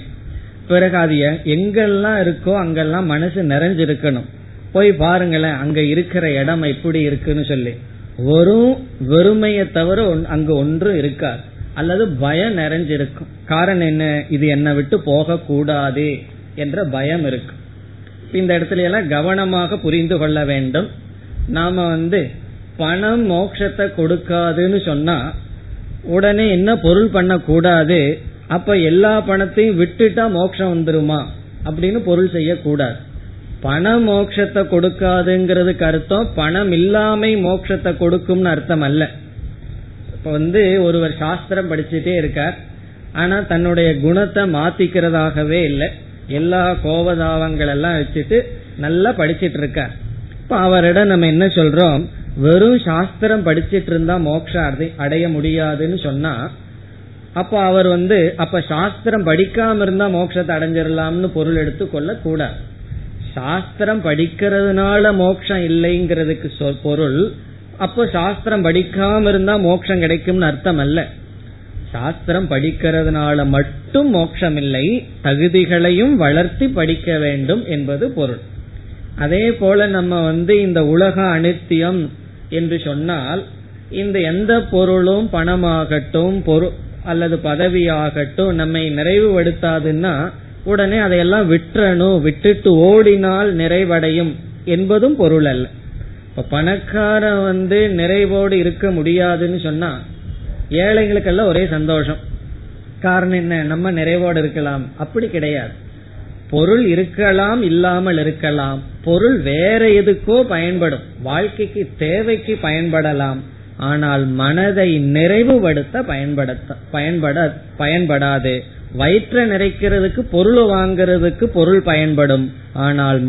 பிறகு அது எங்கெல்லாம் இருக்கோ அங்கெல்லாம் மனசு நிறைஞ்சிருக்கணும். போய் பாருங்களேன் அங்க இருக்கிற இடம் எப்படி இருக்குன்னு சொல்லி. வெறும் வெறுமையை தவிர அங்க ஒன்றும் இருக்காது. அல்லது பயம் நிறைஞ்சிருக்கும். காரணம் என்ன? இது என்னை விட்டு போக கூடாது என்ற பயம் இருக்கு. இந்த இடத்துல எல்லாம் கவனமாக புரிந்து கொள்ள வேண்டும். நாம வந்து பணம் மோட்சத்தை கொடுக்காதுன்னு சொன்னா உடனே என்ன பொருள் பண்ண கூடாது அப்ப எல்லா பணத்தையும் விட்டுட்டா மோட்சம் வந்துருமா? அப்படின்னு பொருள் செய்யக்கூடாது. பண மோட்சத்தை கொடுக்காதுங்கிறதுக்கு அர்த்தம் பணம் இல்லாமை மோட்சத்தை கொடுக்கும்னு அர்த்தம் அல்ல. இப்ப வந்து ஒருவர் சாஸ்திரம் படிச்சுட்டே இருக்கார். ஆனா தன்னுடைய குணத்தை மாத்திக்கிறதாகவே இல்லை. எல்லா கோபதாவங்கள் எல்லாம் வச்சுட்டு நல்லா படிச்சிட்டு இருக்கார். இப்ப அவரிடம் நம்ம என்ன சொல்றோம்? வெறும் சாஸ்திரம் படிச்சிட்டு இருந்தா மோட்சம் அடைய முடியாதுன்னு சொன்னா அப்ப அவர் வந்து அப்ப சாஸ்திரம் படிக்காம இருந்தா மோட்சத்தை அடைஞ்சிடலாம்னு பொருள் எடுத்து கொள்ள கூடாது சாஸ்திரம் படிக்கிறதுனால மோட்சம் இல்லைங்கிறதுக்கு பொருள் அப்போ சாஸ்திரம் படிக்காம இருந்தா மோட்சம் கிடைக்கும்னு அர்த்தம் அல்ல சாஸ்திரம் படிக்கிறதுனால மட்டும் மோட்சம் இல்லை தகுதிகளையும் வளர்த்தி படிக்க வேண்டும் என்பது பொருள். அதே போல நம்ம வந்து இந்த உலக அனித்தியம் என்று சொன்னால் இந்த எந்த பொருளும் பணமாகட்டும் பொருள் அல்லது பதவியாகட்டும் நம்மை நிறைவுபடுத்தாதுன்னா உடனே அதையெல்லாம் விட்டுறணும் விட்டுட்டு ஓடினால் நிறைவடையும் என்பதும் பொருள் அல்ல. இப்ப பணக்காரன் வந்து நிறைவோடு இருக்க முடியாதுன்னு சொன்னா ஏழைகளுக்கெல்லாம் ஒரே சந்தோஷம். காரணம் என்ன? நம்ம நிறைவோடு இருக்கலாம். அப்படி கிடையாது. பொருள் இருக்கலாம் இல்லாமல் இருக்கலாம். பொருள் வேற எதுக்கோ பயன்படும். வாழ்க்கைக்கு தேவைக்கு பயன்படலாம். ஆனால் மனதை நிறைவுபடுத்த பயன்படுத்த பயன்பட பயன்படாது. வயிற்ற நிறைக்கிறதுக்கு பொருள் வாங்கிறதுக்கு பொருள் பயன்படும். ஆனால்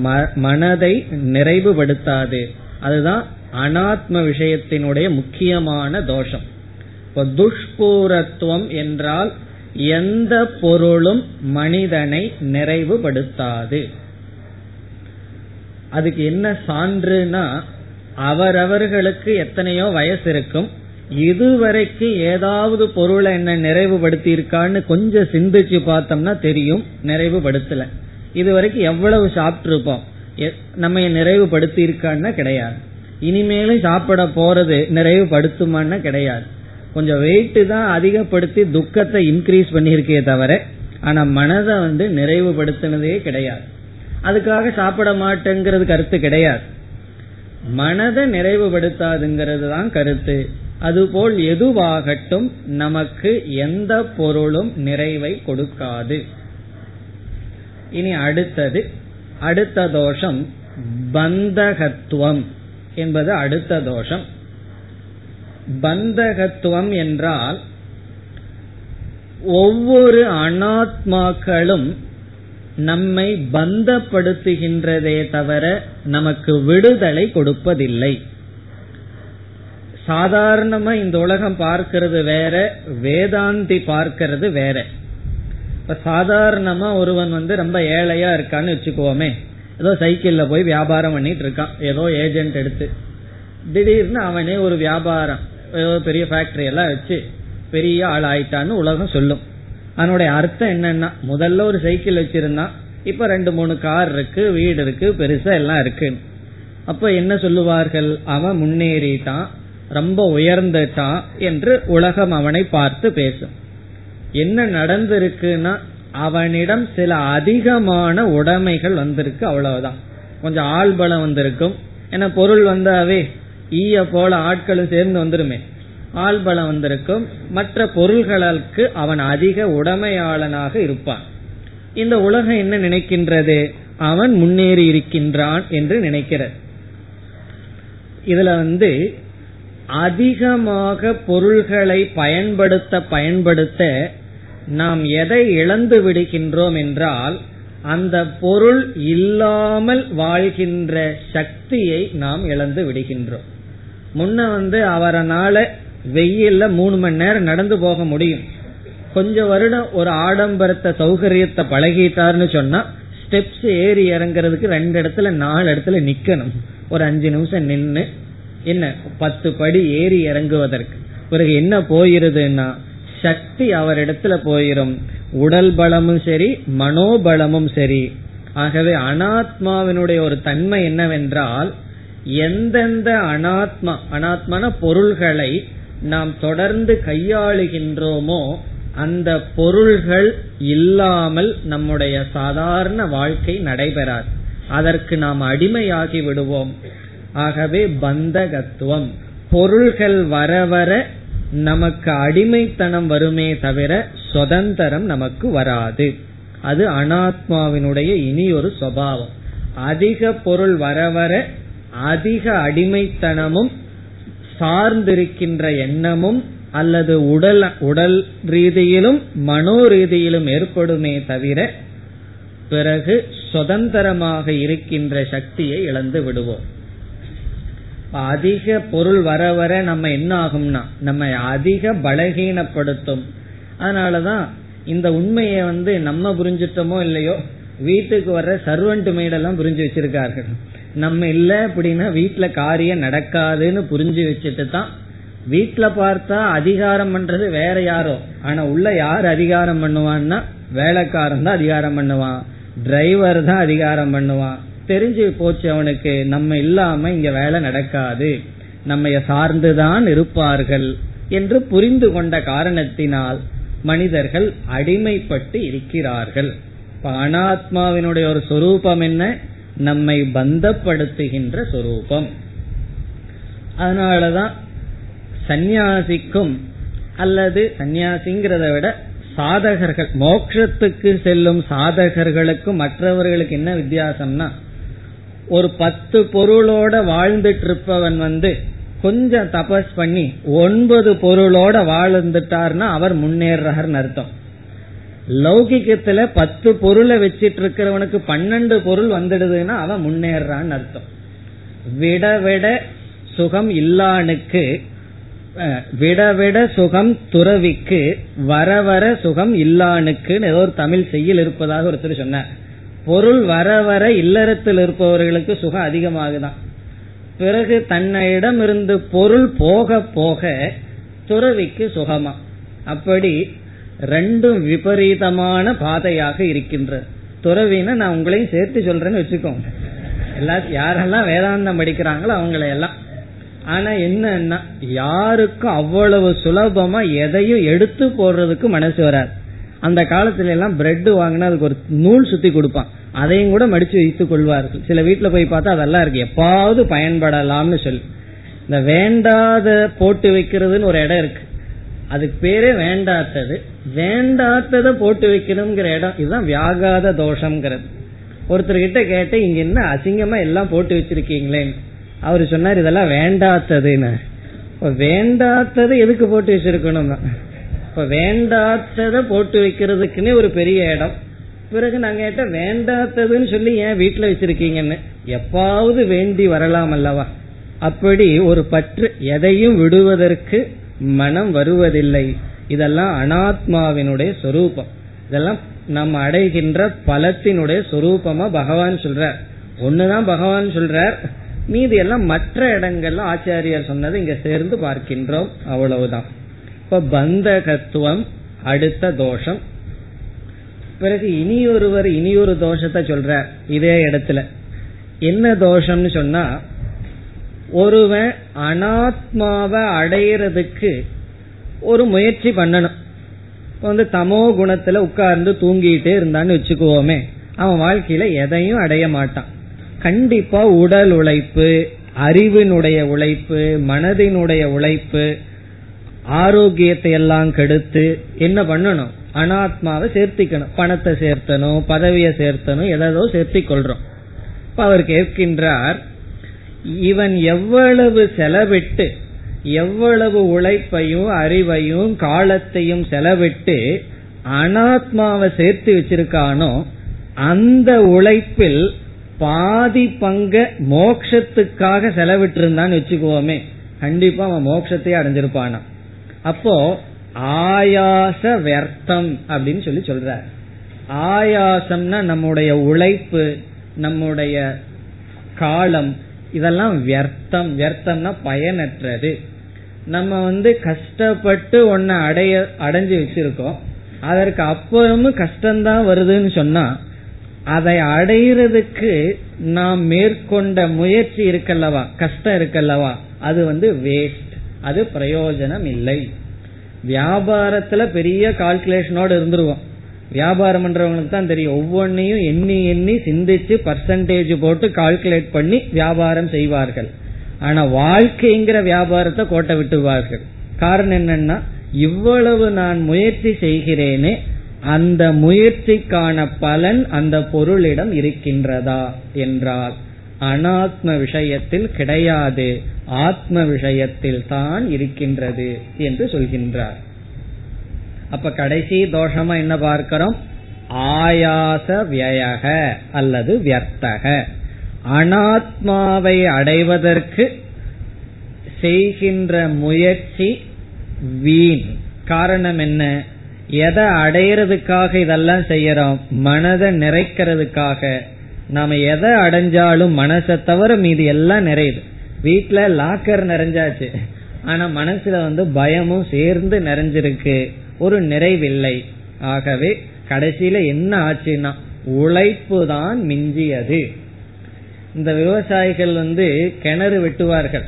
மனதை நிறைவுபடுத்தாது. அதுதான் அனாத்ம விஷயத்தினுடைய முக்கியமான தோஷம். இப்ப துஷ்பூரத்துவம் என்றால் எந்த பொருளும் மனிதனை நிறைவுபடுத்தாது. அதுக்கு என்ன சான்றுனா அவரவர்களுக்கு எத்தனையோ வயசு இருக்கும். இதுவரைக்கு ஏதாவது பொருளை என்ன நிறைவுபடுத்தி இருக்கான்னு கொஞ்சம் சிந்திச்சு பார்த்தோம்னா தெரியும் நிறைவுபடுத்தல. இதுவரைக்கும் எவ்வளவு சாப்பிட்டு இருப்போம் நம்ம நிறைவுபடுத்தி இருக்கான்னா கிடையாது. இனிமேலும் சாப்பிட போறது நிறைவுபடுத்துமான்னா கிடையாது. கொஞ்சம் வெயிட் தான் அதிகப்படுத்தி துக்கத்தை இன்க்ரீஸ் பண்ணியிருக்கே தவிர ஆனா மனதை வந்து நிறைவுபடுத்தினதே கிடையாது. அதுக்காக சாப்பிட மாட்டேங்கிறது கருத்து கிடையாது. மனதை நிறைவுபடுத்தாதுங்கிறது தான் கருத்து. அதுபோல் எதுவாகட்டும் நமக்கு எந்த பொருளும் நிறைவை கொடுக்காது. இனி அடுத்தது அடுத்த தோஷம் பந்தகத்துவம் என்பது அடுத்த தோஷம். பந்தகத்துவம் என்றால் ஒவ்வொரு அனாத்மாக்களும் நம்மை பந்தப்படுத்துகின்றதே தவிர நமக்கு விடுதலை கொடுப்பதில்லை. சாதாரணமா இந்த உலகம் பார்க்கிறது வேற வேதாந்தி பார்க்கிறது வேற. இப்ப சாதாரணமா ஒருவன் வந்து ரொம்ப ஏழையா இருக்கான்னு வச்சுக்கோமே. ஏதோ சைக்கிள்ல போய் வியாபாரம் பண்ணிட்டு இருக்கான். ஏதோ ஏஜென்ட் எடுத்து திடீர்னு அவனே ஒரு வியாபாரம் ஏதோ பெரிய ஃபேக்டரி எல்லாம் வச்சு பெரிய ஆள் ஆயிட்டான்னு உலகம் சொல்லும். அதனுடைய அர்த்தம் என்னன்னா முதல்ல ஒரு சைக்கிள் வச்சிருந்தான் இப்ப ரெண்டு மூணு கார் இருக்கு வீடு இருக்கு பெருசா எல்லாம் இருக்கு அப்ப என்ன சொல்லுவார்கள்? அவன் முன்னேறிட்டான் ரொம்ப உயர்ந்துட்டான் என்று உலகம் அவனை பார்த்து பேசும். என்ன நடந்திருக்குன்னா அவனிடம் சில அதிகமான உடைமைகள் வந்திருக்கு அவ்வளவுதான். கொஞ்சம் ஆள் பலம் வந்திருக்கும். ஏன்னா பொருள் வந்தாவே ஈய போல ஆட்களும் சேர்ந்து வந்துருமே. ஆள் பலம் வந்திருக்கும். மற்ற பொருள்களுக்கு அவன் அதிக உடைமையாளனாக இருப்பான். இந்த உலகம் என்ன நினைக்கின்றது? அவன் முன்னேறி இருக்கின்றான் என்று நினைக்கிறது. இதுல வந்து அதிகமாக பொருள்களை பயன்படுத்த பயன்படுத்த நாம் எதை இழந்து விடுகின்றோம் என்றால் அந்த பொருள் இல்லாமல் வாழ்கின்ற சக்தியை நாம் இழந்து விடுகின்றோம். முன்ன வந்து அவரனால வெயில்ல மூணு மணி நேரம் நடந்து போக முடியும். கொஞ்ச வருடம் ஒரு ஆடம்பரத்தை சௌகரியத்தை பழகிட்டாருன்னு சொன்னா ஸ்டெப்ஸ் ஏறி இறங்குறதுக்கு ரெண்டு இடத்துல நாலு இடத்துல நிக்கணும். ஒரு அஞ்சு நிமிஷம் நின்று என்ன பத்து படி ஏறி இறங்குவதற்கு. பிறகு என்ன போயிருதுன்னா சக்தி அவரிடத்துல போயிரும். உடல் பலமும் சரி மனோபலமும் சரி. ஆகவே அனாத்மாவினுடைய ஒரு தன்மை என்னவென்றால் எந்தெந்த அனாத்மா அனாத்மான பொருள்களை நாம் தொடர்ந்து கையாளுகின்றோமோ அந்த பொருள்கள் இல்லாமல் நம்முடைய சாதாரண வாழ்க்கை நடைபெறாது. அதற்கு நாம் அடிமையாகி விடுவோம். ஆகவே பந்தகத்துவம். பொருள்கள் வர வர நமக்கு அடிமைத்தனம் வருமே தவிர சுதந்திரம் நமக்கு வராது. அது அனாத்மாவினுடைய இனி ஒரு சுவாவம் அதிக பொருள் வர வர அதிக அடிமைத்தனமும் சார்ந்திருக்கின்ற எண்ணமும் அல்லது உடல் உடல் ரீதியிலும் மனோ ரீதியிலும் ஏற்படுமே தவிர பிறகு சுதந்திரமாக இருக்கின்ற சக்தியை இழந்து விடுவோம். அதிக பொருள் வர வர நம்ம என்ன ஆகும்னா நம்ம அதிக பலகீனப்படுத்தும். அதனாலதான் இந்த உண்மையை வந்து நம்ம புரிஞ்சிட்டோமோ இல்லையோ வீட்டுக்கு வர்ற சர்வன்ட் மேடெல்லாம் புரிஞ்சு வச்சிருக்கார்கள். நம்ம இல்ல அப்படின்னா வீட்டுல காரியம் நடக்காதுன்னு புரிஞ்சு வச்சுட்டு தான் வீட்டுல பார்த்தா அதிகாரம் பண்றது வேற யாரோ. ஆனா உள்ள யார் அதிகாரம் பண்ணுவான்னா வேலைக்காரன் தான் அதிகாரம் பண்ணுவான். டிரைவர் தான் அதிகாரம் பண்ணுவான். தெரிஞ்சு போச்சு அவனுக்கு நம்ம இல்லாம இங்க வேலை நடக்காது. நம்ம சார்ந்துதான் இருப்பார்கள் என்று புரிந்து கொண்ட காரணத்தினால் மனிதர்கள் அடிமைப்பட்டு இருக்கிறார்கள். இப்ப அனாத்மாவினுடைய ஒரு சொரூபம் என்ன? நம்மை பந்தப்படுத்துகின்ற சொரூபம். அதனாலதான் சந்நியாசிக்கும் அல்லது சந்நியாசிங்கிறத விட சாதகர்கள் மோட்சத்துக்கு செல்லும் சாதகர்களுக்கும் மற்றவர்களுக்கு என்ன வித்தியாசம்னா ஒரு பத்து பொருளோட வாழ்ந்துட்டு இருப்பவன் வந்து கொஞ்சம் தபஸ் பண்ணி ஒன்பது பொருளோட வாழ்ந்துட்டார்னா அவர் முன்னேறார்னு அர்த்தம். லௌகிக்கத்துல பத்து பொருளை வச்சிட்டு இருக்கிறவனுக்கு பன்னெண்டு பொருள் வந்துடுதுன்னா அவன் முன்னேறான்னு அர்த்தம். விட விட சுகம் இல்லானுக்கு விட விட சுகம் துறவிக்கு வர வர சுகம் இல்லானுக்கு ஏதோ ஒரு தமிழ் செய்யல் இருப்பதாக ஒருத்தர் சொன்னார். பொருள் வர வர இல்லறத்தில் இருப்பவர்களுக்கு சுகம் அதிகமாகுதான். பிறகு தன்னிடம் இருந்து பொருள் போக போக துறவிக்கு சுகமா. அப்படி ரெண்டும் விபரீதமான பாதையாக இருக்கின்ற. துறவின நான் உங்களையும் சேர்த்து சொல்றேன்னு வச்சுக்கோங்க எல்லா யாரெல்லாம் வேதாந்தம் படிக்கிறாங்களோ அவங்களையெல்லாம். ஆனா என்னன்னா யாருக்கும் அவ்வளவு சுலபமா எதையும் எடுத்து போடுறதுக்கு மனசு வராது. அந்த காலத்துல எல்லாம் பிரெட் வாங்கினா அதுக்கு ஒரு நூல் சுத்தி கொடுப்பான். அதையும் கூட மடிச்சு வைத்துக் கொள்வார்கள். சில வீட்டுல போய் பார்த்தா அதெல்லாம் இருக்கு. எப்பாவது பயன்படலாம்னு சொல்லி. இந்த வேண்டாத போட்டு வைக்கிறதுன்னு ஒரு இடம் இருக்கு. அதுக்கு பேரே வேண்டாத்தது. வேண்டாத்ததை போட்டு வைக்கணுங்கிற இடம் இதுதான் வியாகாத தோஷம்ங்கிறது. ஒருத்தர் கிட்ட கேட்ட இங்க என்ன அசிங்கமா எல்லாம் போட்டு வச்சிருக்கீங்களே? அவரு சொன்னார் இதெல்லாம் வேண்டாத்ததுன்னு. வேண்டாத்தது எதுக்கு போட்டு வச்சிருக்கணும் இப்ப வேண்டாத்ததை போட்டு வைக்கிறதுக்குன்னே ஒரு பெரிய இடம். பிறகு நாங்க கேட்ட வேண்டாத்ததுன்னு சொல்லி ஏன் வீட்டுல வச்சிருக்கீங்கன்னு? எப்பாவது வேண்டி வரலாம் அல்லவா? அப்படி ஒரு பற்று எதையும் விடுவதற்கு மனம் வருவதில்லை. இதெல்லாம் அனாத்மாவினுடைய சொரூபம். இதெல்லாம் நம்ம அடைகின்ற பலத்தினுடைய சொரூபமா பகவான் சொல்றார். ஒண்ணுதான் பகவான் சொல்றார். மீதி எல்லாம் மற்ற இடங்கள்ல ஆச்சாரியார் சொன்னது இங்க சேர்ந்து பார்க்கின்றோம். அவ்வளவுதான். இப்ப பந்தகத்துவம் அடுத்த தோஷம். பிறகு இனி ஒருவர் இனி ஒரு தோஷத்தை சொல்ற இதே இடத்துல. என்ன தோஷம்னு சொன்னா ஒருவன் அனாத்மாவை அடையிறதுக்கு ஒரு முயற்சி பண்ணணும். வந்து தமோ குணத்துல உட்கார்ந்து தூங்கிட்டே இருந்தான்னு வச்சுக்குவோமே அவன் வாழ்க்கையில எதையும் அடைய மாட்டான். கண்டிப்பா உடல் உழைப்பு அறிவினுடைய உழைப்பு மனதினுடைய உழைப்பு ஆரோக்கியத்தை எல்லாம் கெடுத்து என்ன பண்ணணும்? அனாத்மாவை சேர்த்திக்கணும். பணத்தை சேர்த்தனும் பதவியை சேர்த்தனும் எதோ சேர்த்தி கொள்றோம் இப்ப அவர் கேட்கின்றார் இவன் எவ்வளவு செலவிட்டு எவ்வளவு உழைப்பையும் அறிவையும் காலத்தையும் செலவிட்டு அனாத்மாவை சேர்த்து வச்சிருக்கானோ அந்த உழைப்பில் பாதி பங்க மோக்ஷத்துக்காக செலவிட்டு இருந்தான்னு வச்சுக்குவோமே கண்டிப்பா அவன் மோட்சத்தையே அடைஞ்சிருப்பானா. அப்போ ஆயாச வர்த்தம் அப்படின்னு சொல்லி சொல்ற ஆயாசம்னா நம்முடைய உழைப்பு நம்முடைய காலம் இதெல்லாம் வியர்த்தம். வியர்த்தம்னா பயனற்றது. நம்ம வந்து கஷ்டப்பட்டு ஒன்ன அடைய அடைஞ்சு வச்சிருக்கோம். அதற்கு அப்புறமும் கஷ்டம்தான் வருதுன்னு சொன்னா அதை அடையிறதுக்கு நாம் மேற்கொண்ட முயற்சி இருக்கல்லவா? கஷ்டம் இருக்கல்லவா? அது வந்து வேஸ்ட் அது பிரயோஜனம் இல்லை. வியாபாரத்துல பெரிய கால்குலேஷனோட இருந்துருவோம். வியாபாரம் பண்றவங்களுக்கு தான் தெரியும். ஒவ்வொன்னையும் எண்ணி எண்ணி சிந்திச்சு பர்சன்டேஜ் போட்டு கால்குலேட் பண்ணி வியாபாரம் செய்வார்கள். ஆனா வாழ்க்கைங்கிற வியாபாரத்தை கோட்டை விட்டுவார்கள். காரணம் என்னன்னா இவ்வளவு நான் முயற்சி செய்கிறேனே அந்த முயற்சிக்கான பலன் அந்த பொருளிடம் இருக்கின்றதா என்றால் அனாத்ம விஷயத்தில் கிடையாது ஆத்ம விஷயத்தில் தான் இருக்கின்றது என்று சொல்கின்றார். அப்ப கடைசி தோஷமா என்ன பார்க்கிறோம்? ஆயாச வியக அல்லது வியர்த்தக. அனாத்மாவை அடைவதற்கு செய்கின்ற முயற்சி வீண். காரணம் என்ன? எதை அடையிறதுக்காக இதெல்லாம் செய்யறோம்? மனதை நிறைக்கிறதுக்காக. நாம எதை அடைஞ்சாலும் மனசை தவிர மீது எல்லாம் நிறையுது. வீட்டுல லாக்கர் நிறைஞ்சாச்சு. ஆனா மனசுல வந்து பயமும் சேர்ந்து நிறைஞ்சிருக்கு. ஒரு நிறைவில்லை. ஆகவே கடைசியில என்ன ஆச்சுன்னா உழைப்பு தான் மிஞ்சியது. இந்த விவசாயிகள் வந்து கிணறு வெட்டுவார்கள்.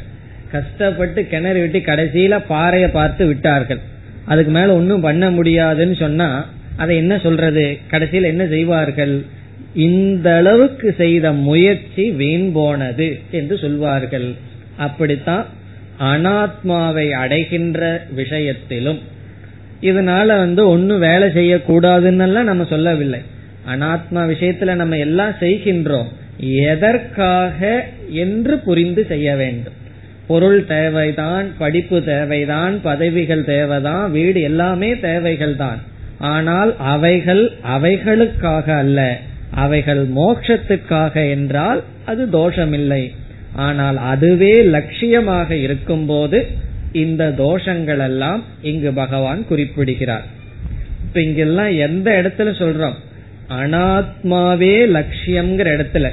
கஷ்டப்பட்டு கிணறு வெட்டி கடைசியில பாறைய பார்த்து விட்டார்கள். அதுக்கு மேல ஒன்னும் பண்ண முடியாதுன்னு சொன்னா அதை என்ன சொல்றது? கடைசியில் என்ன செய்வார்கள்? இந்த அளவுக்கு செய்த முயற்சி வீண் போனது என்று சொல்வார்கள். அப்படித்தான் அனாத்மாவை அடைகின்ற விஷயத்திலும். இதனால வந்து ஒன்னும் வேலை செய்யக்கூடாதுன்னு நம்ம சொல்லவில்லை. அனாத்மா விஷயத்துல நம்ம எல்லாம் செய்கின்றோம். எதற்காக என்று புரிந்து செய்ய வேண்டும். பொருள் தேவைதான் படிப்பு தேவைதான் பதவிகள் தேவைதான் வீடு எல்லாமே தேவைகள் தான் ஆனால் அவைகள் அவைகளுக்காக அல்ல. அவைகள் மோட்சத்துக்காக என்றால் அது தோஷமில்லை. ஆனால் அதுவே லட்சியமாக இருக்கும்போது இந்த தோஷங்கள் எல்லாம் இங்கு பகவான் குறிப்பிடுகிறார். இப்ப இங்கெல்லாம் எந்த இடத்துல சொல்றோம்? அனாத்மாவே லட்சியம்ங்கிற இடத்துல.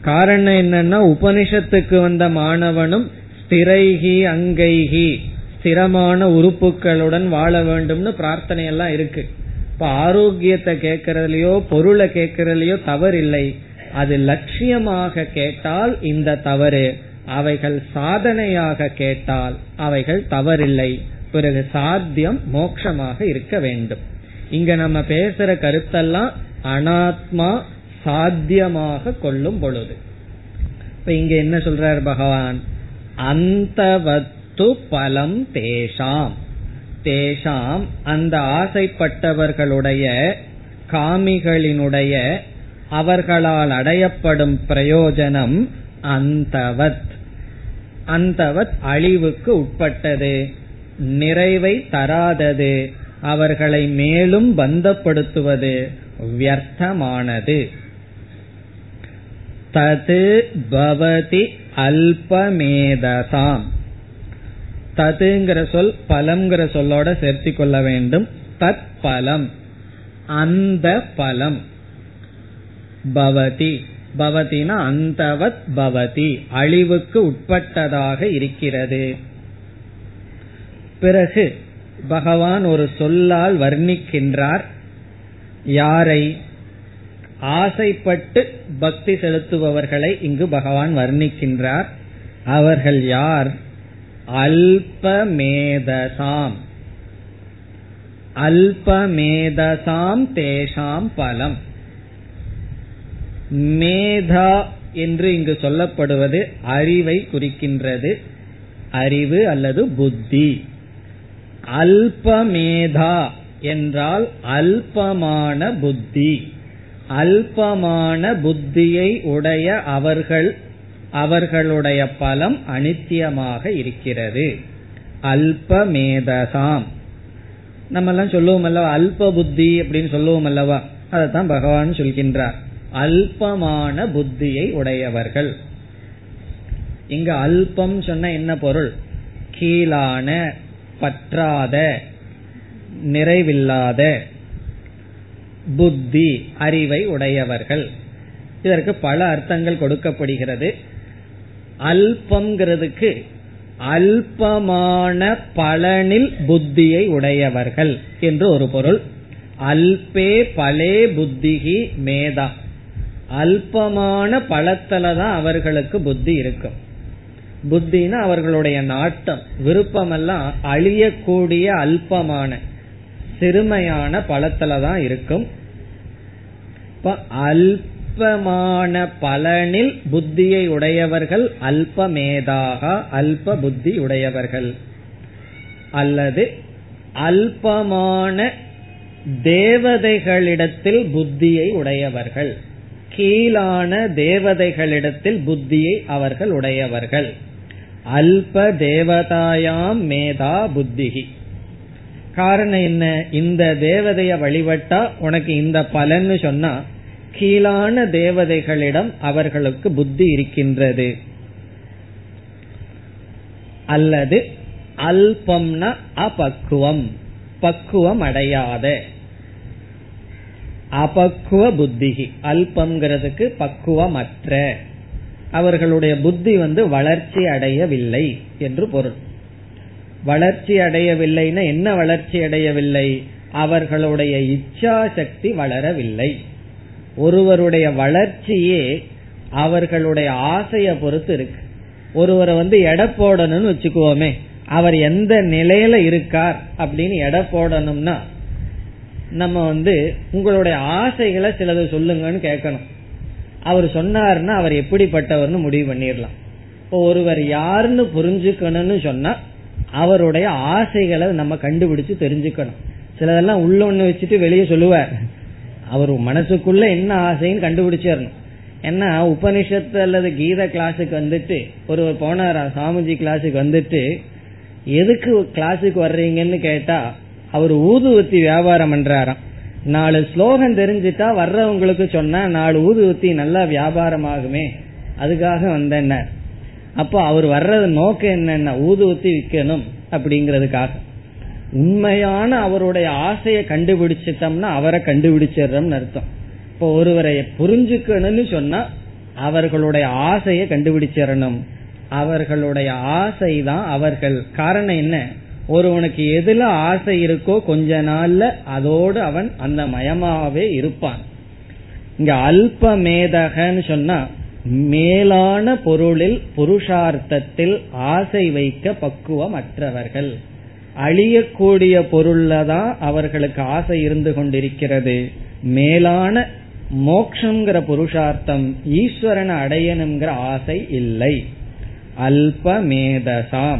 காரணம் என்னன்னா உபனிஷத்துக்கு வந்த மாணவனும் ஸ்திரைகி அங்கைகி ஸ்திரமான உறுப்புகளுடன் வாழ வேண்டும்னு பிரார்த்தனை எல்லாம் இருக்கு. இப்ப ஆரோக்கியத்தை கேட்கறதுலயோ பொருளை கேட்கறதுலயோ தவறு இல்லை அது லட்சியமாக கேட்டால் இந்த தவறு. அவைகள் சாதனையாக கேட்டால் அவைகள் தவறில்லை. பிறகு சாத்தியம் மோட்சமாக இருக்க வேண்டும். இங்க நம்ம பேசுற கருத்தெல்லாம் அனாத்மா சாத்தியமாக கொள்ளும் பொழுது. இப்ப இங்க என்ன சொல்றார் பகவான்? அந்தவத்து பலம் தேஷாம். தேஷாம் அந்த ஆசைப்பட்டவர்களுடைய காமிகளினுடைய அவர்களால் அடையப்படும் பிரயோஜனம் அந்தவத். அந்தவத் அழிவுக்கு உட்பட்டது நிறைவை தராதது அவர்களை மேலும் பந்தப்படுத்துவது வியர்த்தமானது. தது பவதி அல்பமேதசாம் ததுங்கிற சொல் பலம்ங்கிற சொல்லோட சேர்த்தி கொள்ள வேண்டும். தத் பலம் அந்த பலம். பவதி பவதினா அந்தவத் பவதி அழிவுக்கு உட்பட்டதாக இருக்கிறது. பிறகு பகவான் ஒரு சொல்லால் வர்ணிக்கின்றார். யாரை ஆசைப்பட்டு பக்தி செலுத்துபவர்களை இங்கு பகவான் வர்ணிக்கின்றார். அவர்கள் யார்? அல்பமேதசாம். அல்பமேதசாம் தேஷாம் பலம். மேதா என்று இங்கு சொல்லப்படுவது அறிவை குறிக்கின்றது. அறிவு அல்லது புத்தி. அல்பமேதா என்றால் அல்பமான புத்தி. அல்பமான புத்தியை உடைய அவர்கள் அவர்களுடைய பலம் அனித்தியமாக இருக்கிறது. அல்பமேதகாம். நம்ம எல்லாம் சொல்லுவோம் அல்லவா அல்ப புத்தி அப்படின்னு சொல்லுவோம் அல்லவா அதைத்தான் பகவான் சொல்கின்றார். அல்பமான புத்தியை உடையவர்கள். இங்க அல்பம் சொன்ன என்ன பொருள்? கீழான பற்றாத நிறைவில்லாத புத்தி அறிவை உடையவர்கள். இதற்கு பல அர்த்தங்கள் கொடுக்கப்படுகிறது. அல்பம்ங்கிறதுக்கு அல்பமான பலனில் புத்தியை உடையவர்கள் என்று ஒரு பொருள். அல்பே பலே புத்திகி மேதா. அல்பமான பழத்துல தான் அவர்களுக்கு புத்தி இருக்கும். புத்தினா அவர்களுடைய நாட்டம் விருப்பமெல்லாம் அழியக்கூடிய அல்பமான. சிறுமையான பழத்துல தான் இருக்கும். அல்பமான பலனில் புத்தியை உடையவர்கள் அல்பமேதாக அல்ப புத்தி உடையவர்கள். அல்லது அல்பமான தேவதைகளிடத்தில் புத்தியை உடையவர்கள். கீழான தேவதைகளிடத்தில் புத்தியை அவர்கள் உடையவர்கள். அல்ப தேவதாயாம் மேதா புத்திகி காரணம் என்ன? இந்த தேவதைய வழிபட்டா உனக்கு இந்த பலன்னு சொன்னா கீழான தேவதைகளிடம் அவர்களுக்கு புத்தி இருக்கின்றது. அல்லது அல்பம்னா அபக்குவம் பக்குவம் அடையாத. அபக்குவ புத்திகி அல்பம்ங்கிறதுக்கு பக்குவமற்ற. அவர்களுடைய புத்தி வந்து வளர்ச்சி அடையவில்லை என்று பொருள். வளர்ச்சி அடையவில்லைன்னா என்ன வளர்ச்சி அடையவில்லை? அவர்களுடைய இச்சா சக்தி வளரவில்லை. ஒருவருடைய வளர்ச்சியே அவர்களுடைய ஆசைய பொறுத்து இருக்கு. ஒருவரை வந்து எடை போடணும்னு வச்சுக்குவோமே அவர் எந்த நிலையில இருக்கார் அப்படின்னு எடை போடணும்னா நம்ம வந்து உங்களுடைய ஆசைகளை சிலது சொல்லுங்கன்னு கேட்கணும். அவர் சொன்னார்னா அவர் எப்படிப்பட்டவர்னு முடிவு பண்ணிடலாம். இப்போ ஒருவர் யாருன்னு புரிஞ்சுக்கணும்னு சொன்னா அவருடைய ஆசைகளை நம்ம கண்டுபிடிச்சு தெரிஞ்சுக்கணும். சிலதெல்லாம் உள்ள ஒண்ணு வச்சுட்டு வெளியே சொல்லுவார். அவர் மனசுக்குள்ள என்ன ஆசைன்னு கண்டுபிடிச்சிடணும் ஏன்னா உபனிஷத்து அல்லது கீத கிளாஸுக்கு வந்துட்டு ஒருவர் போனாரா சாமிஜி கிளாஸுக்கு வந்துட்டு எதுக்கு கிளாஸுக்கு வர்றீங்கன்னு கேட்டா அவர் ஊதுவத்தி வியாபாரம் பண்றாராம். நாலு ஸ்லோகம் தெரிஞ்சுட்டா வர்றவங்களுக்கு சொன்னா நாலு ஊதுவத்தி நல்லா வியாபாரம் ஆகுமே அதுக்காக வந்தேன்னார். அப்போ அவர் வர்றது நோக்கம் என்னன்னா ஊதுவத்தி விற்கணும் அப்படிங்கறதுக்காக. உண்மையான அவருடைய ஆசையை கண்டுபிடிச்சிட்டோம்னா அவரை கண்டுபிடிச்சிடுறோம்னு அர்த்தம். இப்போ ஒருவரை புரிஞ்சுக்கணும்னு சொன்னா அவர்களுடைய ஆசையை கண்டுபிடிச்சிடணும். அவர்களுடைய ஆசை தான் அவர்கள். காரணம் என்ன? ஒருவனுக்கு எதுல ஆசை இருக்கோ கொஞ்ச நாள்ல அதோடு அவன் அந்த மயமாவே இருப்பான். இங்க அல்ப மேதகன்னு சொன்னா மேலான பொருளில் புருஷார்த்தத்தில் ஆசை வைக்க பக்குவம் அற்றவர்கள் அழியக்கூடிய பொருள்ல தான் அவர்களுக்கு ஆசை இருந்து கொண்டிருக்கிறது. மேலான மோக்ஷங்கிற புருஷார்த்தம் ஈஸ்வரனை அடையணுங்கிற ஆசை இல்லை. அல்பமேதசாம்.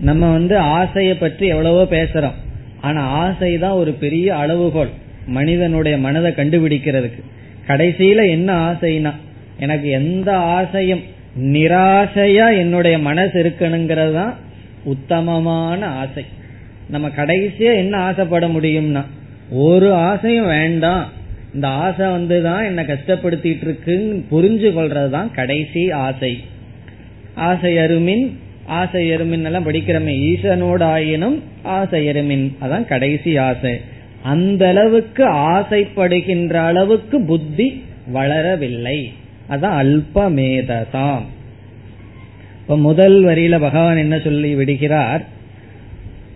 நம்ம வந்து ஆசையை பற்றி எவ்வளவோ பேசுறோம். ஆனா ஆசை தான் ஒரு பெரிய அளவுகோல். மனிதனுடைய மனதை கண்டுபிடிக்கிறதுக்கு. கடைசியில என்ன ஆசைனா எனக்கு எந்த ஆசையும் நிராசையா என்னுடைய மனசு இருக்கணுங்கிறது தான் உத்தமமான ஆசை. நம்ம கடைசியா என்ன ஆசைப்பட முடியும்னா ஒரு ஆசையும் வேண்டாம். இந்த ஆசை வந்துதான் என்னை கஷ்டப்படுத்திட்டு இருக்குன்னு புரிஞ்சு கொள்றதுதான் கடைசி ஆசை. ஆசை அருமின் ஆசை எருமின் எல்லாம் படிக்கிறோமே ஈசனோட ஆயினும் ஆசை எருமின் அதான் கடைசி ஆசை. அந்த அளவுக்கு ஆசைப்படுகின்ற அளவுக்கு புத்தி வளரவில்லை. அதான் அல்பமேததாம். இப்ப முதல் வரியில பகவான் என்ன சொல்லி விடுகிறார்?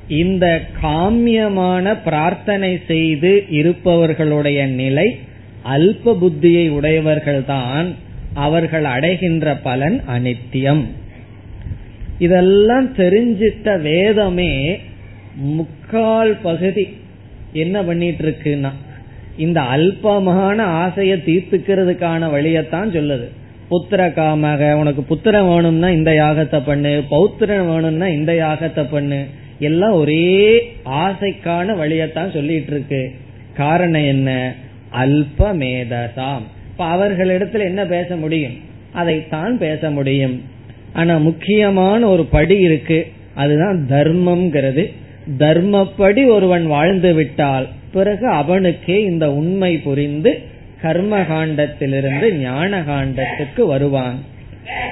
இந்த காமியமான பிரார்த்தனை செய்து இருப்பவர்களுடைய நிலை அல்ப புத்தியை உடையவர்கள்தான் அவர்கள் அடைகின்ற பலன் அனித்தியம். இதெல்லாம் தெரிஞ்சிட்ட வேதமே முக்கால் பகுதி என்ன பண்ணிட்டு இருக்குன்னா இந்த அல்பமான ஆசைய தீர்த்துக்கிறதுக்கான வழியத்தான் சொல்லுது. புத்திர காமக உனக்கு புத்திரம் வேணும்னா இந்த யாகத்தை பண்ணு பௌத்திரன் வேணும்னா இந்த யாகத்தை பண்ணு எல்லாம் ஒரே ஆசைக்கான வழியத்தான் சொல்லிட்டு இருக்கு காரணம் என்ன? அல்பமேதசாம். இப்ப அவர்களிடத்துல என்ன பேச முடியும்? அதைத்தான் பேச முடியும். ஆனா முக்கியமான ஒரு படி இருக்கு. அதுதான் தர்மம்ங்கிறது. தர்மப்படி ஒருவன் வாழ்ந்து விட்டால் பிறகு அவனுக்கே இந்த உண்மை புரிந்து கர்ம காண்டத்திலிருந்து ஞான காண்டத்துக்கு வருவான்.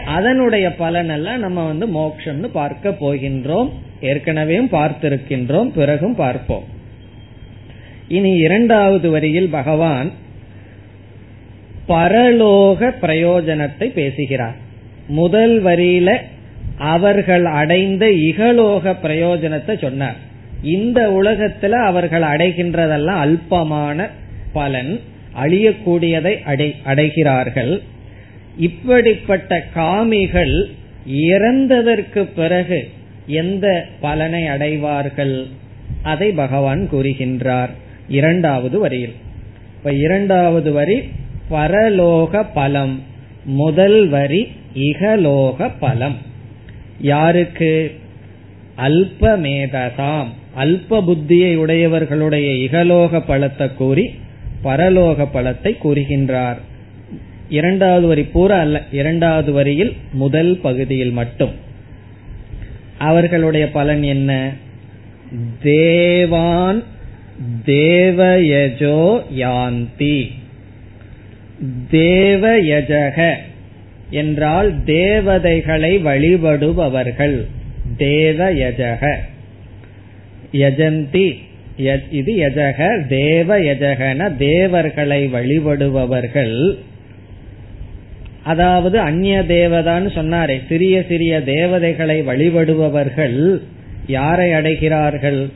அதனுடைய பலனெல்லாம் நம்ம வந்து மோக்ஷம்னு பார்க்க போகின்றோம். ஏற்கனவே பார்த்திருக்கின்றோம். பிறகும் பார்ப்போம். இனி இரண்டாவது வரியில் பகவான் பரலோக பிரயோஜனத்தை பேசுகிறார். முதல் வரியில அவர்கள் அடைந்த இகலோக பிரயோஜனத்தை சொன்னார். இந்த உலகத்துல அவர்கள் அடைகின்றதெல்லாம் அல்பமான பலன் அழியக்கூடியதை அடை அடைகிறார்கள். இப்படிப்பட்ட காமிகள் இறந்ததற்கு பிறகு எந்த பலனை அடைவார்கள்? அதை பகவான் கூறுகின்றார். இரண்டாவது வரியில். இப்ப இரண்டாவது வரி பரலோக பலம். முதல் வரி இகலோக பலம். யாருக்கு? அல்பமேததாம். அல்ப புத்தியை உடையவர்களுடைய இகலோக பலத்தை கூறி பரலோக பலத்தை கூறுகின்றார். இரண்டாவது வரி பூரா அல்ல இரண்டாவது வரியில் முதல் பகுதியில் மட்டும். அவர்களுடைய பலன் என்ன? தேவான் தேவயஜோ யாந்தி. தேவயஜக என்றால் தேவதைகளை வழிபடுபவர்கள். தேவயஜக. யஜந்தி. இது யஜக தேவ யஜகன தேவர்களை வழிபடுபவர்கள். அதாவது அந்நிய தேவதான்னு சொன்னாரே சிறிய சிறிய தேவதைகளை வழிபடுபவர்கள். யாரை அடைகிறார்கள்?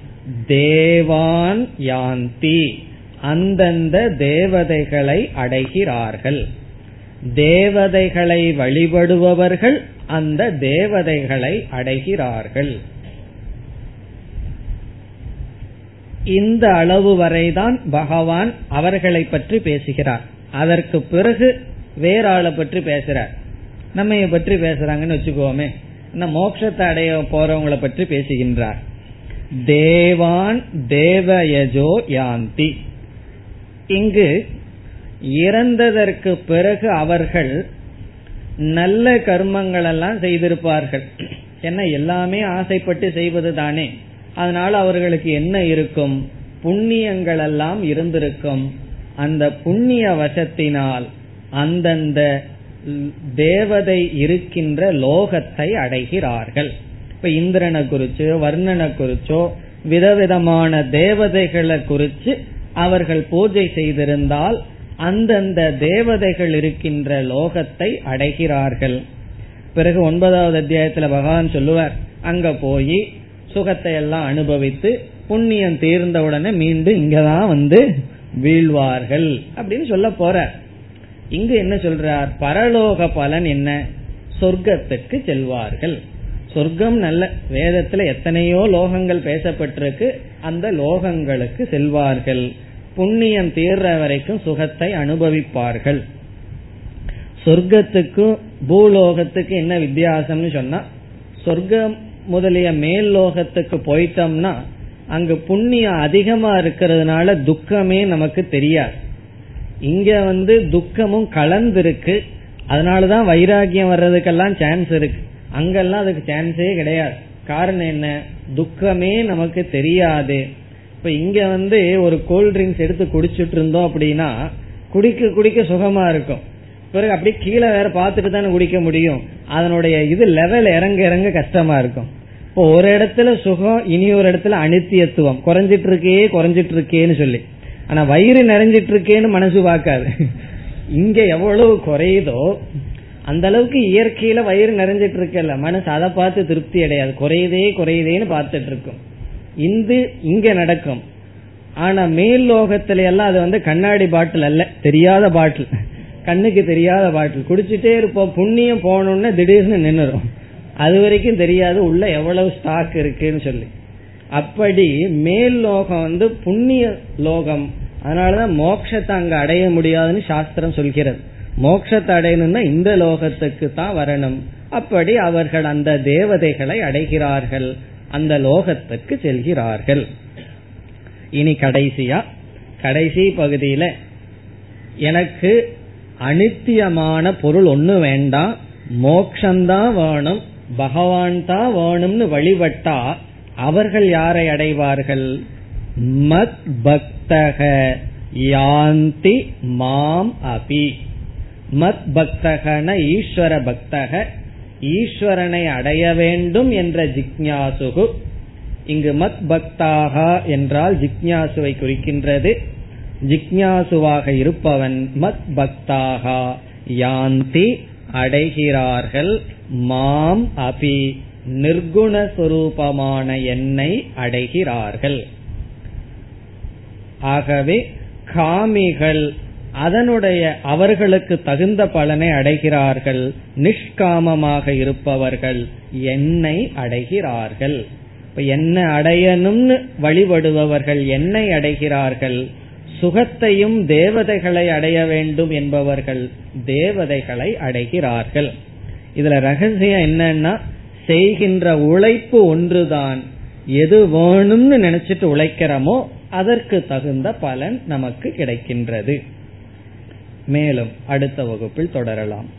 தேவான் யாந்தி. அந்தந்த தேவதைகளை அடைகிறார்கள். தேவதைகளை வழிபடுபவர்கள் அந்த தேவதைகளை அடைகிறார்கள். இந்த அளவு வரைதான் பகவான் அவர்களை பற்றி பேசுகிறார். அதற்கு பிறகு வேற ஆளை பற்றி பேசுறார். நம்ம பற்றி பேசுறாங்கன்னு வச்சுக்கோமே. மோட்சத்தை அடைய போறவங்களை பற்றி பேசுகின்றார். தேவான் தேவயஜோ யாந்தி. இங்கு இறந்ததற்கு பிறகு அவர்கள் நல்ல கர்மங்கள் எல்லாம் செய்திருப்பார்கள். என்ன எல்லாமே ஆசைப்பட்டு செய்வது தானே அதனால அவர்களுக்கு என்ன இருக்கும்? புண்ணியங்கள் எல்லாம் இருந்திருக்கும். அந்த புண்ணிய வசத்தினால் அந்தந்த தேவதை இருக்கின்ற லோகத்தை அடைகிறார்கள். இப்ப இந்திரனை குறிச்சோ வர்ணனை குறிச்சோ விதவிதமான தேவதைகளை குறிச்சு அவர்கள் பூஜை செய்திருந்தால் அந்தந்த தேவதைகள் இருக்கின்ற லோகத்தை அடைகிறார்கள். பிறகு ஒன்பதாவது அத்தியாயத்துல பகவான் சொல்லுவார் அங்க போய் சுகத்தை எல்லாம் அனுபவித்து புண்ணியம் தீர்ந்த உடனே மீண்டும் இங்கதான் வந்து வீழ்வார்கள் அப்படின்னு சொல்ல போற. இங்கு என்ன சொல்றார்? பரலோக பலன் என்ன? சொர்க்கத்துக்கு செல்வார்கள். சொர்க்கம் நல்ல வேதத்துல எத்தனையோ லோகங்கள் பேசப்பட்டிருக்கு. அந்த லோகங்களுக்கு செல்வார்கள். புண்ணியம் தீர்ற வரைக்கும் சுகத்தை அனுபவிப்பார்கள். சொர்க்கத்துக்கும் பூலோகத்துக்கு என்ன வித்தியாசம்னு சொன்னா சொர்க்கம் முதலிய மேல் லோகத்துக்கு போயிட்டோம்னா அங்கு புண்ணியம் அதிகமா இருக்கிறதுனால துக்கமே நமக்கு தெரியாது. இங்க வந்து துக்கமும் கலந்திருக்கு. அதனாலதான் வைராகியம் வர்றதுக்கெல்லாம் சான்ஸ் இருக்கு. அங்கெல்லாம் அதுக்கு சான்ஸே கிடையாது. காரணம் என்ன? துக்கமே நமக்கு தெரியாது. இப்ப இங்க வந்து ஒரு கூல் ட்ரிங்க்ஸ் எடுத்து குடிச்சிட்டு இருந்தோம் அப்படின்னா குடிக்க குடிக்க சுகமா இருக்கும். பிறகு அப்படியே கீழே வேற பார்த்துட்டு தானே குடிக்க முடியும். அதனுடைய இது லெவல் இறங்க இறங்க கஷ்டமா இருக்கும். இப்போ ஒரு இடத்துல சுகம் இனி ஒரு இடத்துல அனித்தியத்துவம். குறைஞ்சிட்டு இருக்கே குறைஞ்சிட்டு இருக்கேன்னு சொல்லி. ஆனா வயிறு நிறைஞ்சிட்டு இருக்கேன்னு மனசு பார்க்காது. இங்க எவ்வளவு குறையுதோ அந்த அளவுக்கு இயற்கையில வயிறு நிறைஞ்சிட்டு இருக்கல மனசு அதை பார்த்து திருப்தி அடையாது. குறையுதே குறையுதேன்னு பார்த்துட்டு இருக்கும் இந்து இங்க நடக்கும். ஆனா மேல் லோகத்துல எல்லாம் அது வந்து கண்ணாடி பாட்டில் அல்ல தெரியாத பாட்டில். கண்ணுக்கு தெரியாத பாட்டில். குடிச்சிட்டே இருப்போம். புண்ணியம் போனோம்னா திடீர்னு நின்னுரும். அது வரைக்கும் தெரியாது. உள்ள எவ்வளவு ஸ்டாக் இருக்குன்னு சொல்லி. அப்படி மேல் லோகம் வந்து புண்ணிய லோகம். அதனாலதான் மோட்சத்தை அங்க அடைய முடியாதுன்னு சாஸ்திரம் சொல்கிறது. மோட்சத்தை அடையணும்னா இந்த லோகத்துக்கு தான் வரணும். அப்படி அவர்கள் அந்த தேவதைகளை அடைகிறார்கள். அந்த லோகத்துக்கு செல்கிறார்கள். இனி கடைசியா. கடைசி பகுதியில எனக்கு அனித்தியமான பொருள் ஒண்ணு வேண்டாம் மோக்ஷந்தான் வேணும் பகவான் தான் வேணும்னு வழிபட்டா அவர்கள் யாரை அடைவார்கள்? மத் பக்தக யாந்தி மாம் அபி. மத் பக்தகன ஈஸ்வர பக்தக ஈஸ்வரனை அடைய வேண்டும் என்ற ஜிக்ஞாசுகு. இங்கு மத் பக்தாகா என்றால் ஜிக்ஞாசுவை குறிக்கின்றது. ஜிக்ஞாசுவாக இருப்பவன் மத் பக்தாகா. யாந்தி அடைகிறார்கள். மாம் அபி நிர்குணஸ்வரூபமான என்னை அடைகிறார்கள். ஆகவே காமிகள் அதனுடைய அவர்களுக்கு தகுந்த பலனை அடைகிறார்கள். நிஷ்காமமாக இருப்பவர்கள் என்னை அடைகிறார்கள். இப்ப என்ன அடையணும்னு வழிபடுபவர்கள் என்னை அடைகிறார்கள். சுகத்தையும் தேவதைகளை அடைய வேண்டும் என்பவர்கள் தேவதைகளை அடைகிறார்கள். இதுல ரகசியம் என்னன்னா செய்கின்ற உழைப்பு ஒன்றுதான். எது வேணும்னு நினைச்சிட்டு உழைக்கிறோமோ அதற்கு தகுந்த பலன் நமக்கு கிடைக்கின்றது. மேலும் அடுத்த வகுப்பில் தொடரலாம்.